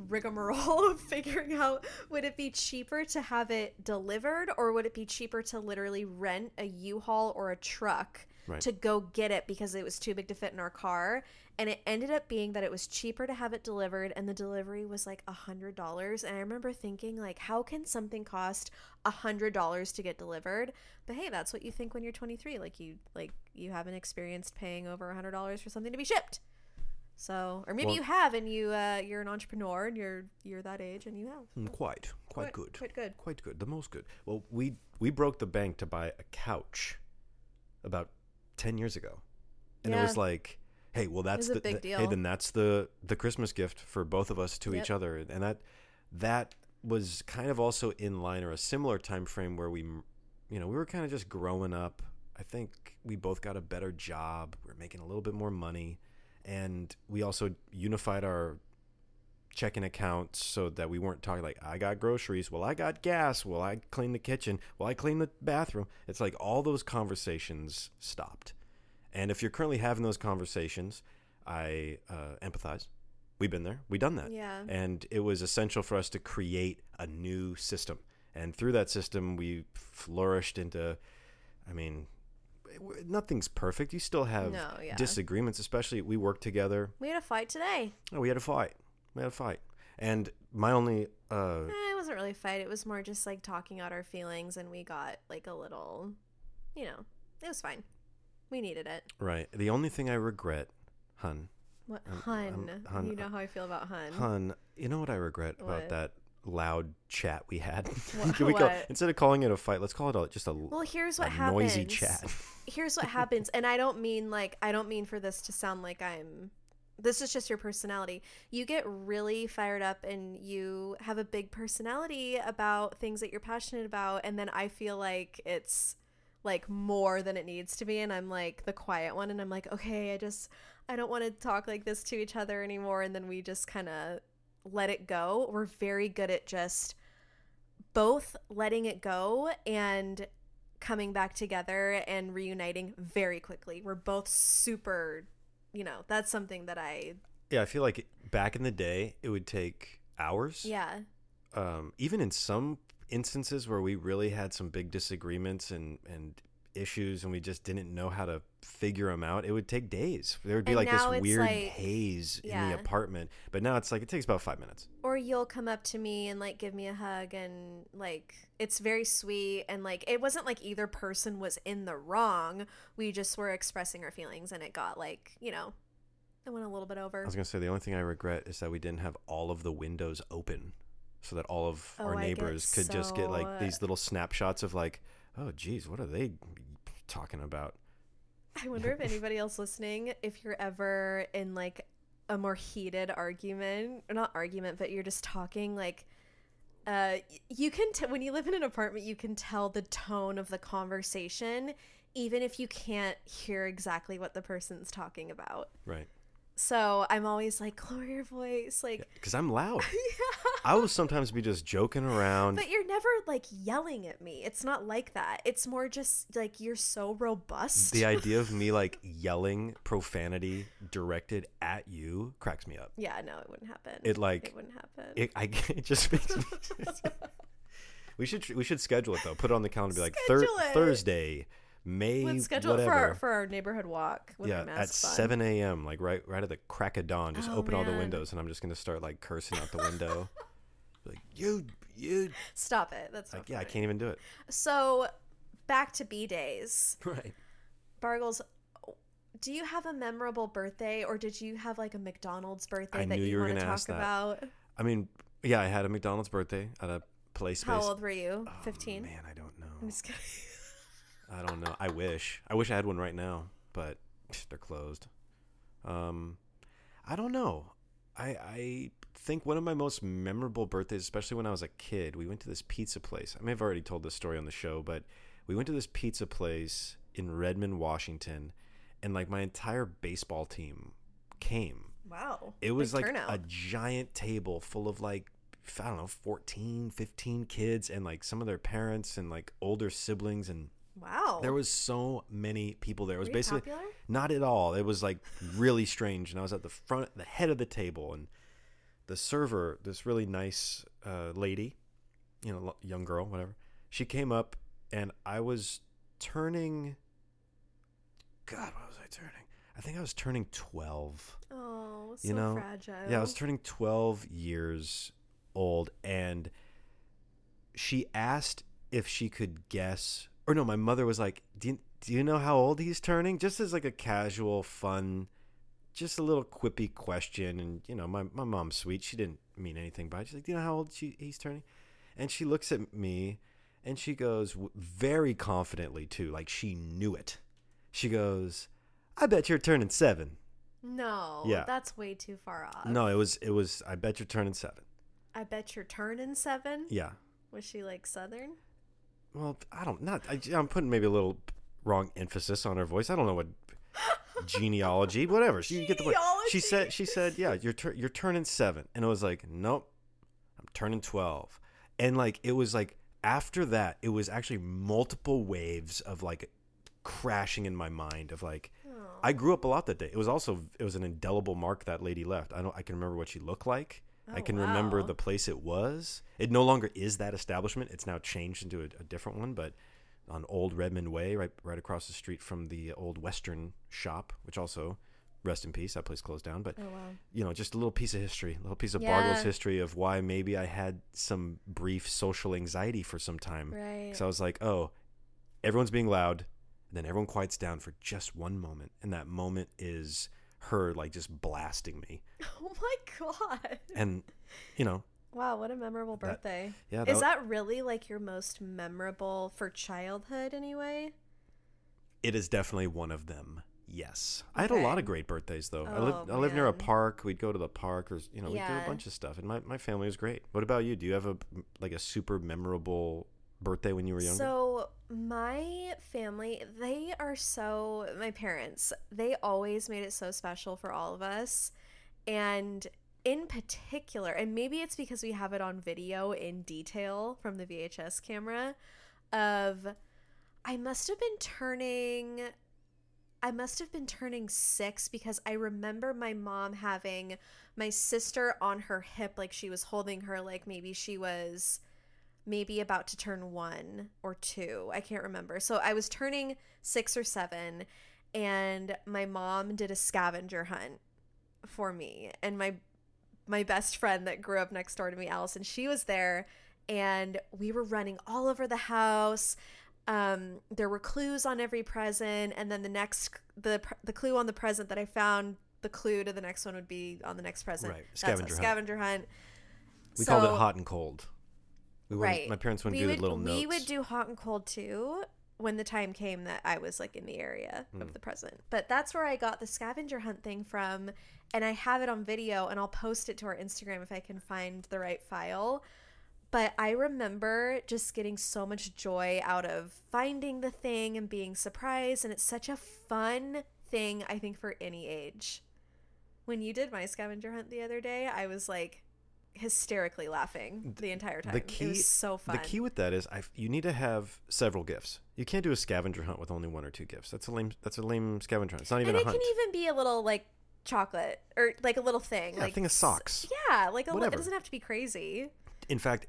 rigmarole of figuring out would it be cheaper to have it delivered or would it be cheaper to literally rent a U-Haul or a truck Right. to go get it because it was too big to fit in our car and it ended up being that it was cheaper to have it delivered and the delivery was like a hundred dollars and i remember thinking like how can something cost a hundred dollars to get delivered but hey that's what you think when you're 23 like you like you haven't experienced paying over a hundred dollars for something to be shipped so or maybe Well- you have and you uh, you're an entrepreneur and you're you're that age and you have Mm, Quite, quite good. quite good Quite good. The most good. Well, we we broke the bank to buy a couch about 10 years ago. And it was like, hey, well that's the, big the- hey, then that's the the Christmas gift for both of us to each other. And that that was kind of also in line or a similar time frame where we you know, we were kind of just growing up. I think we both got a better job. We were making a little bit more money and we also unified our checking accounts so that we weren't talking like I got groceries, well I got gas, well I cleaned the kitchen, well I cleaned the bathroom. It's like all those conversations stopped. And if you're currently having those conversations, I uh, empathize. We've been there. We've done that. yeah And it was essential for us to create a new system. And through that system, we flourished into, I mean, nothing's perfect. You still have no yeah disagreements, especially we work together. we had a fight today Oh, we had a fight. We had a fight. And my only, uh, Eh, it wasn't really a fight. It was more just like talking out our feelings, and we got like a little, you know, it was fine. We needed it. right. The only thing I regret, hun, What, Um, hun? um, hun, you know how I feel about hun. hun, you know what I regret about that loud chat we had? What- we call, what? instead of calling it a fight, let's call it a, just a, Well, here's what a happens. noisy chat. Here's what happens, and I don't mean like I don't mean for this to sound like I'm. This is just your personality. You get really fired up, and you have a big personality about things that you're passionate about, and then I feel like it's like more than it needs to be and I'm like the quiet one and I'm like okay I just I don't want to talk like this to each other anymore and then we just kind of let it go we're very good at just both letting it go and coming back together and reuniting very quickly we're both super you know that's something that I Yeah, I feel like back in the day, it would take hours. yeah Um, even in some instances where we really had some big disagreements and, and issues and we just didn't know how to figure them out, it would take days. There would be And like this weird like- haze in the apartment. But now it's like it takes about five minutes. or you'll come up to me and like give me a hug and like it's very sweet and like it wasn't like either person was in the wrong we just were expressing our feelings and it got like you know it went a little bit over. I was to say the only thing I regret is that we didn't have all of the windows open so that all of Oh, our neighbors could just get like these little snapshots of like, oh, geez, what are they talking about? I wonder if anybody else listening if you're ever in like a more heated argument or not argument but you're just talking like uh you can t- when you live in an apartment you can tell the tone of the conversation even if you can't hear exactly what the person's talking about Right. So I'm always like, lower your voice, like, Because I'm loud. Yeah. I will sometimes be just joking around. but you're never like yelling at me. It's not like that. It's more just like you're so robust. the idea of me like yelling profanity directed at you cracks me up. yeah, no, it wouldn't happen. It, like, it wouldn't happen. It, I, it just makes me. we should we should schedule it though. Put it on the calendar. Be like Thursday, May Let's schedule whatever. it for our, for our neighborhood walk with yeah, at seven a.m. Like right right at the crack of dawn. Just Oh, open all the windows, and I'm just gonna start like cursing out the window. like you you Stop it. That's like yeah, I can't even do it. So, back to B days. Right. Bargles, do you have a memorable birthday, or did you have like a McDonald's birthday I that knew you, you were want to talk about? I mean, yeah, I had a McDonald's birthday at a place. How old were you? Oh, Fifteen. man, I don't know. I'm just kidding. I don't know. I wish. I wish I had one right now, but they're closed. Um, I don't know. I I think one of my most memorable birthdays, especially when I was a kid, we went to this pizza place. I may have already told this story on the show, but We went to this pizza place in Redmond, Washington, and like my entire baseball team came. Wow. It was Big like turnout. a giant table full of like I don't know, 14, 15 kids and like some of their parents and like older siblings and wow. there was so many people there. It was basically popular? not at all. It was like really strange and I was at the front the head of the table and the server, this really nice uh, lady, you know, young girl, whatever. She came up and I was turning God, what was I turning? I think I was turning 12. Oh, so You know, fragile. Yeah, I was turning 12 years old, and she asked if she could guess. Or no, my mother was like, do you, do you know how old he's turning? Just as like a casual, fun, just a little quippy question. And, you know, my, my mom's sweet. She didn't mean anything by it. She's like, do you know how old she, he's turning? And she looks at me and she goes, very confidently, too, like she knew it. She goes, I bet you're turning seven. No. Yeah. That's way too far off. No, it was, it was, I bet you're turning seven. I bet you're turning seven. Yeah. Was she like Southern? Well, I don't not. I, I'm putting maybe a little wrong emphasis on her voice. I don't know what genealogy, whatever. She you get the point. She said she said yeah, you're tur- you're turning seven, and it was like nope, I'm turning twelve, and like it was like after that, it was actually multiple waves of like crashing in my mind of like. I grew up a lot that day. It was also it was an indelible mark that lady left. I don't I can remember what she looked like. I Oh, can remember the place it was. It no longer is that establishment. It's now changed into a, a different one, but on Old Redmond Way, right right across the street from the old Western shop, which also rest in peace. That place closed down, but Oh wow. you know, just a little piece of history, a little piece of Yeah. Bargle's history of why maybe I had some brief social anxiety for some time. Right. So I was like, oh, everyone's being loud. And then everyone quiets down for just one moment. And that moment is her like just blasting me. oh my god. And, you know, Wow, what a memorable That- birthday. yeah. Is wa- that really like your most memorable for childhood anyway? it is definitely one of them. Yes. I had a lot of great birthdays though. I lived Oh, I lived near a park. We'd go to the park or you know, we'd do a bunch of stuff. And my, my family was great. What about you? Do you have a like a super memorable birthday when you were younger? So my family, they are so my parents, they always made it so special for all of us. And in particular, and maybe it's because we have it on video in detail from the VHS camera of I must have been turning I must have been turning 6 because I remember my mom having my sister on her hip like she was holding her like maybe she was maybe about to turn one or two. I can't remember. So I was turning six or seven, and my mom did a scavenger hunt for me. And my my best friend that grew up next door to me, Allison, she was there, and we were running all over the house. Um, there were clues on every present, and then the next the the clue on the present that I found, the clue to the next one would be on the next present. Right. That's Scavenger a hunt. scavenger hunt. we called it hot and cold. We Right. My parents wouldn't we do would, the little notes. We would do hot and cold too when the time came that I was like in the area Hmm. of the present. But that's where I got the scavenger hunt thing from. And I have it on video and I'll post it to our Instagram if I can find the right file. But I remember just getting so much joy out of finding the thing and being surprised. And it's such a fun thing, I think, for any age. When you did my scavenger hunt the other day, I was like hysterically laughing the entire time. the it key was so fun. The key with that is I, you need to have several gifts. You can't do a scavenger hunt with only one or two gifts. That's a lame. That's a lame scavenger hunt. It's not even and a it hunt. can even be a little like chocolate or like a little thing, Yeah, a like thing of socks. Yeah, like a li- Whatever. it doesn't have to be crazy. In fact,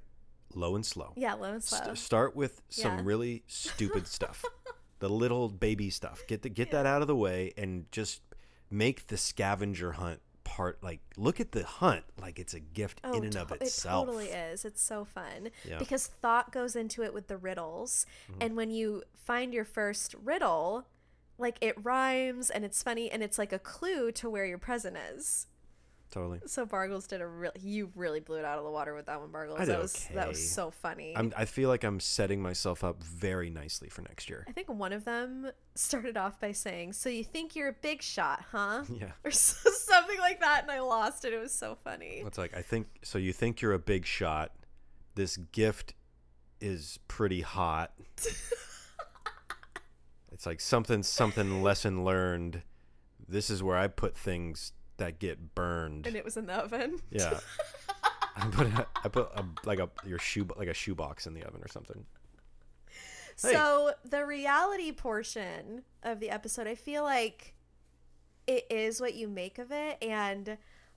low and slow. Yeah, low and slow. St- start with some Yeah. really stupid stuff, the little baby stuff. Get the, get that out of the way and just make the scavenger hunt part. Like, look at the hunt like it's a gift in and of itself. Oh, It totally is. It's so fun Yeah. because thought goes into it with the riddles. Mm-hmm. And when you find your first riddle, like it rhymes and it's funny and it's like a clue to where your present is. Totally. So Bargles did a really you really blew it out of the water with that one, Bargles. I did that was that was so funny. I'm, I feel like I'm setting myself up very nicely for next year. I think one of them started off by saying, "So you think you're a big shot, huh?" Yeah. Or so- something like that, and I lost it. It was so funny. It's like I think so. You think you're a big shot. This gift is pretty hot. It's like something something lesson learned. This is where I put things that get burned. And it was in the oven. Yeah. I put a, I put a, like a your shoe like a shoebox in the oven or something. Hey. So the reality portion of the episode, I feel like it is what you make of it, and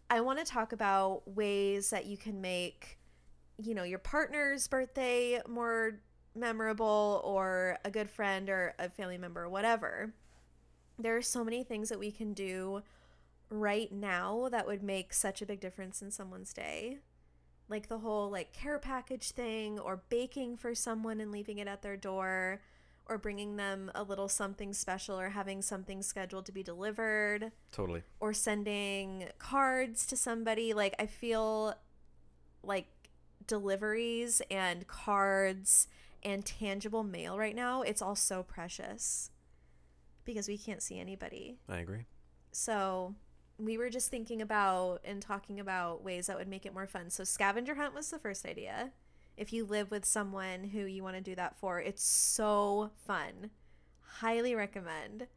I want to talk about ways that you can make, you know, your partner's birthday more memorable, or a good friend or a family member, or whatever. There are so many things that we can do right now that would make such a big difference in someone's day like the whole like care package thing or baking for someone and leaving it at their door or bringing them a little something special or having something scheduled to be delivered Totally. or sending cards to somebody like i feel like deliveries and cards and tangible mail right now it's all so precious because we can't see anybody I agree. so we were just thinking about and talking about ways that would make it more fun. So scavenger hunt was the first idea. If you live with someone who you want to do that for, it's so fun. Highly recommend.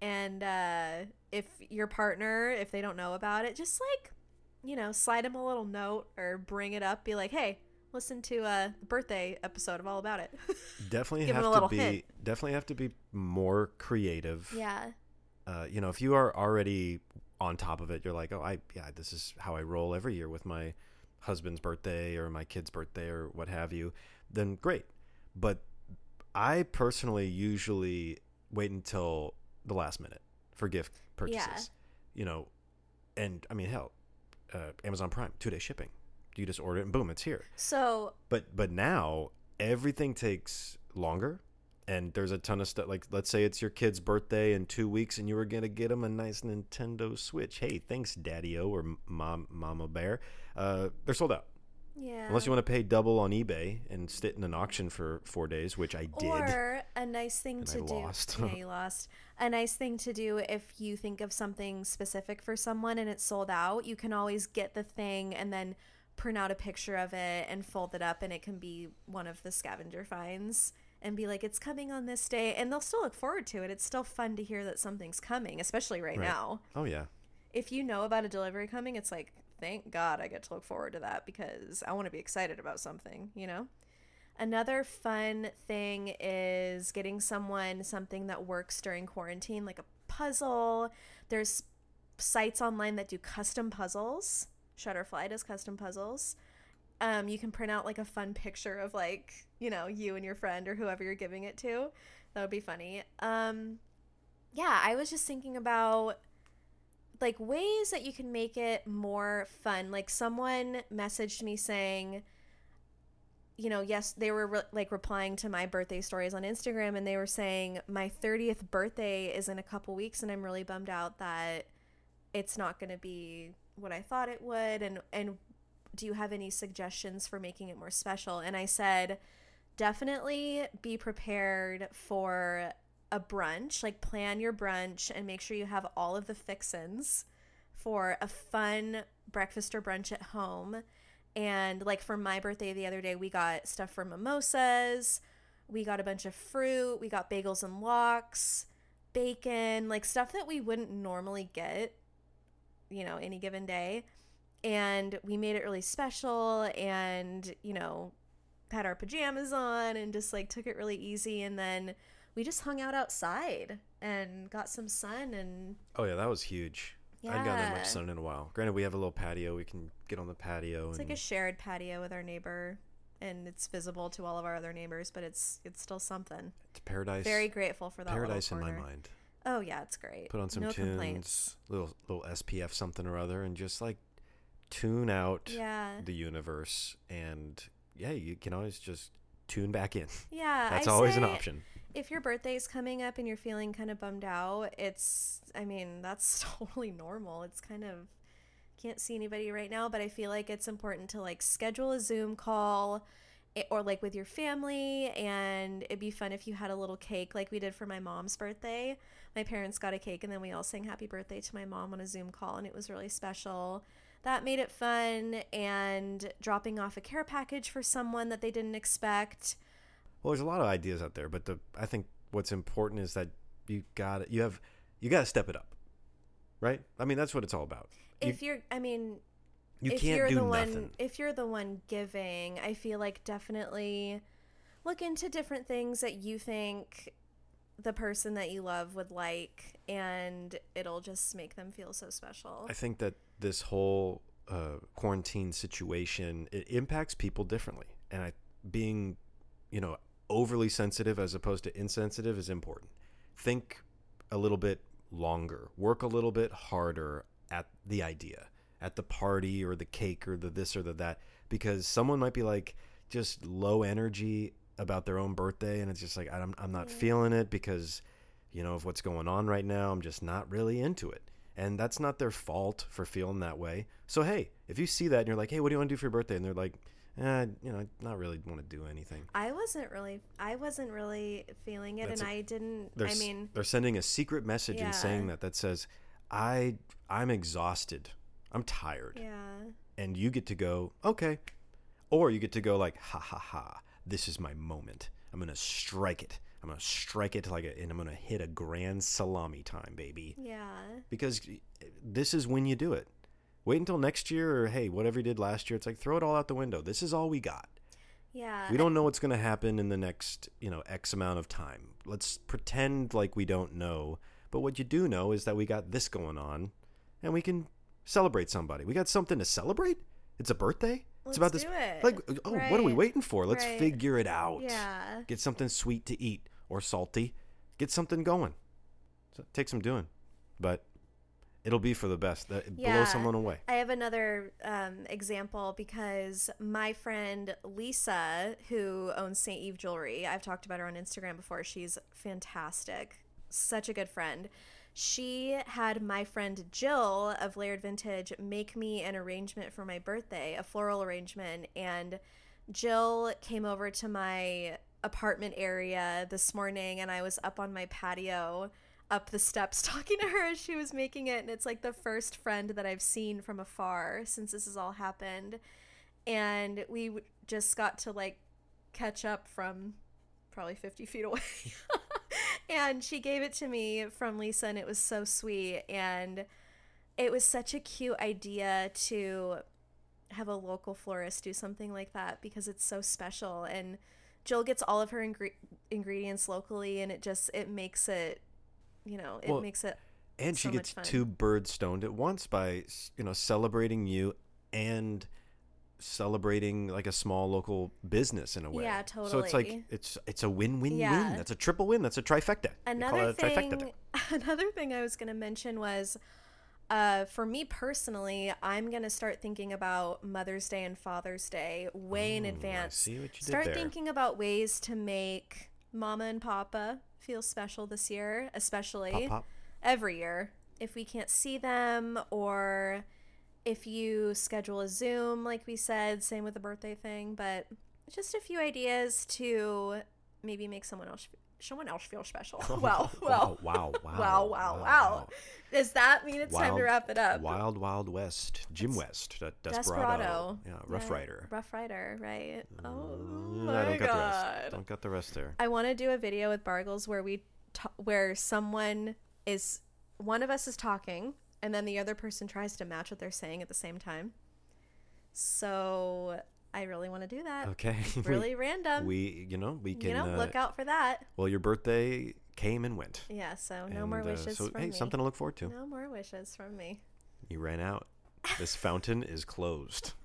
And uh, if your partner, if they don't know about it, just like, you know, slide them a little note or bring it up. Be like, hey, listen to uh, the birthday episode of All About It. Definitely have a to be hint. definitely have to be more creative. yeah. uh, you know, if you are already on top of it, you're like, oh, I yeah, this is how I roll every year with my husband's birthday or my kid's birthday or what have you. Then great, but I personally usually wait until the last minute for gift purchases. Yeah. You know, and I mean, hell, uh, Amazon Prime two day shipping. You just order it and boom, it's here. So But but now everything takes longer, and there's a ton of stuff. Like let's say it's your kid's birthday in two weeks, and you were gonna get him a nice Nintendo Switch. Hey, thanks, Daddy O or Mom Mama Bear. Uh, they're sold out. yeah. Unless you want to pay double on eBay and sit in an auction for four days, which I did. Or a nice thing to I do. lost. yeah, you lost. A nice thing to do if you think of something specific for someone and it's sold out, you can always get the thing and then print out a picture of it and fold it up, and it can be one of the scavenger finds. And be like, it's coming on this day, and they'll still look forward to it. It's still fun to hear that something's coming, especially right, Right. now. oh yeah, If you know about a delivery coming, it's like, thank God I get to look forward to that because I want to be excited about something, you know? Another fun thing is getting someone something that works during quarantine, like a puzzle. There's sites online that do custom puzzles. Shutterfly does custom puzzles. Um, you can print out like a fun picture of like, you know, you and your friend or whoever you're giving it to. That would be funny. Um, yeah, I was just thinking about like ways that you can make it more fun. Like someone messaged me saying, you know, yes, they were re- like replying to my birthday stories on Instagram and they were saying my 30th birthday is in a couple weeks and I'm really bummed out that it's not going to be what I thought it would and and do you have any suggestions for making it more special? And I said definitely be prepared for a brunch, like plan your brunch and make sure you have all of the fixins for a fun breakfast or brunch at home. And like for my birthday the other day, we got stuff for mimosas, we got a bunch of fruit, we got bagels and lox, bacon, like stuff that we wouldn't normally get, you know, any given day. And we made it really special and, you know, had our pajamas on and just like took it really easy. And then we just hung out outside and got some sun and oh yeah, that was huge. I hadn't gotten that much sun in a while. Granted, we have a little patio. We can get on the patio. it's and like a shared patio with our neighbor and it's visible to all of our other neighbors, but it's it's still something. it's paradise. Very grateful for that. paradise in my mind. Oh yeah, it's great. Put on some no tunes, complaints. little little SPF something or other, and just like tune out Yeah. the universe. And yeah, you can always just tune back in. Yeah. That's I always an option. If your birthday is coming up and you're feeling kind of bummed out, it's I mean, that's totally normal. It's kind of can't see anybody right now, but I feel like it's important to like schedule a Zoom call eh, or like with your family and it'd be fun if you had a little cake like we did for my mom's birthday. My parents got a cake and then we all sang happy birthday to my mom on a Zoom call and it was really special. That made it fun and dropping off a care package for someone that they didn't expect. Well, there's a lot of ideas out there, but the I think what's important is that you got. You have you got to step it up, right? I mean, that's what it's all about. You, If you're, I mean, you if can't you're do the nothing. one, if you're the one giving, I feel like definitely look into different things that you think the person that you love would like, and it'll just make them feel so special. I think that this whole uh, quarantine situation it impacts people differently, and I being, you know, overly sensitive as opposed to insensitive is important. Think a little bit longer, work a little bit harder at the idea, at the party or the cake or the this or the that, because someone might be like just low energy about their own birthday, and it's just like I'm I'm not feeling it because you know, of what's going on right now. I'm just not really into it. And that's not their fault for feeling that way. So, hey, if you see that and you're like, hey, what do you want to do for your birthday? And they're like, eh, you know, not really want to do anything. I wasn't really, I wasn't really feeling it, That's and I didn't. I mean, they're sending a secret message and saying that that says, I, I'm exhausted. I'm tired. yeah, And you get to go, okay. Or you get to go like, ha ha ha, this is my moment. I'm going to strike it. I'm going to strike it like a, and I'm going to hit a grand salami time, baby. yeah, because this is when you do it. Wait until next year or hey, whatever you did last year, it's like throw it all out the window. This is all we got. yeah. We don't know what's going to happen in the next, you know, X amount of time. Let's pretend like we don't know. But what you do know is that we got this going on and we can celebrate somebody. We got something to celebrate? It's a birthday? Let's it's about this do it. like oh, what are we waiting for? Let's Right. figure it out. Yeah. Get something sweet to eat or salty. Get something going. So it takes some doing. But it'll be for the best. That blow someone away. I have another um, example because my friend Lisa, who owns St. Eve Jewelry, I've talked about her on Instagram before. She's fantastic, such a good friend. She had my friend Jill of Layered Vintage make me an arrangement for my birthday, a floral arrangement. And Jill came over to my apartment area this morning, and I was up on my patio up the steps talking to her as she was making it and it's like the first friend that I've seen from afar since this has all happened. And we just got to like catch up from probably 50 feet away. And she gave it to me from Lisa and it was so sweet and it was such a cute idea to have a local florist do something like that because it's so special and Jill gets all of her ingre- ingredients locally and it just it makes it you know it Well, makes it And she gets two birds stoned at once by you know celebrating you and celebrating like a small local business in a way. Yeah, totally. So it's like it's it's a win-win-win. Yeah. That's a triple win. That's a trifecta. Another a trifecta. another thing i was going to mention was uh, for me personally i'm going to start thinking about mother's day and father's day way in Ooh, I advance see what you did start there. thinking about ways to make mama and papa feel special this year especially Pop pop. every year if we can't see them or if you schedule a zoom like we said same with the birthday thing but just a few ideas to maybe make someone else someone else feel special wow wow wow, wow, wow wow wow does that mean it's time to wrap it up Wild Wild West. Jim West. De- Desperado. Desperado. Yeah, Rough Right. Rider. rough rider right oh Mm, my I don't got the god rest. Don't got the rest there. I want to do a video with Bargles where we ta- where someone is one of us is talking and then the other person tries to match what they're saying at the same time. So I really want to do that. Okay. We- Really random. we, you know, we can. you know, uh, look out for that. Well, your birthday came and went. Yeah. So no And, more uh, wishes so, from hey, me. something to look forward to. No more wishes from me. You ran out. This fountain is closed.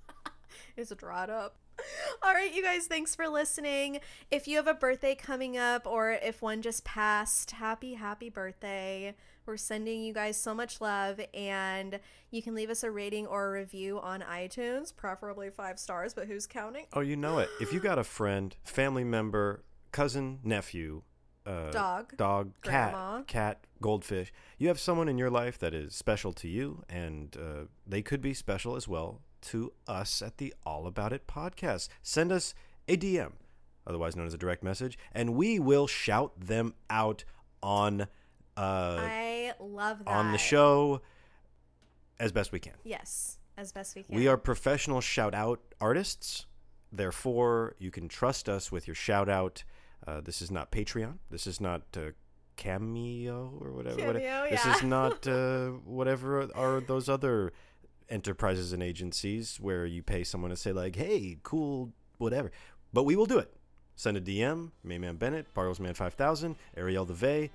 It's dried up. All right, you guys, thanks for listening. If you have a birthday coming up or if one just passed, happy, happy birthday. We're sending you guys so much love, and you can leave us a rating or a review on iTunes, preferably five stars, but who's counting? Oh, you know it. If you got a friend, family member, cousin, nephew, uh, Dog, dog, grandma. cat, cat, goldfish, you have someone in your life that is special to you, and uh, they could be special as well to us at the All About It podcast. Send us a DM, otherwise known as a direct message, and we will shout them out on uh, I love that. on the show as best we can. Yes, as best we can. We are professional shout out artists. Therefore, you can trust us with your shout out. Uh, this is not Patreon. This is not uh, cameo or whatever. Cameo, whatever. This is not uh, whatever are those other enterprises and agencies where you pay someone to say like, "Hey, cool, whatever." But we will do it. Send a DM, Mayman Bennett, Bartlesman five thousand, Ariel DeVay.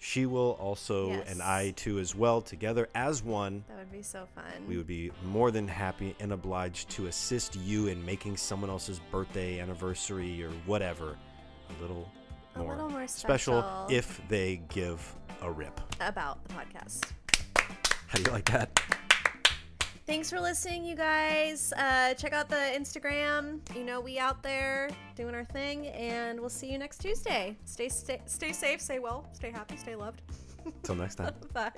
She will also, and I too as well, together as one. That would be so fun. We would be more than happy and obliged to assist you in making someone else's birthday, anniversary, or whatever a little A more, little more special special. if they give a rip. about the podcast. How do you like that? Thanks for listening, you guys. Uh, check out the Instagram. You know, we out there doing our thing, and we'll see you next Tuesday. Stay, stay, stay safe, stay well, stay happy, stay loved. Till next time. Bye.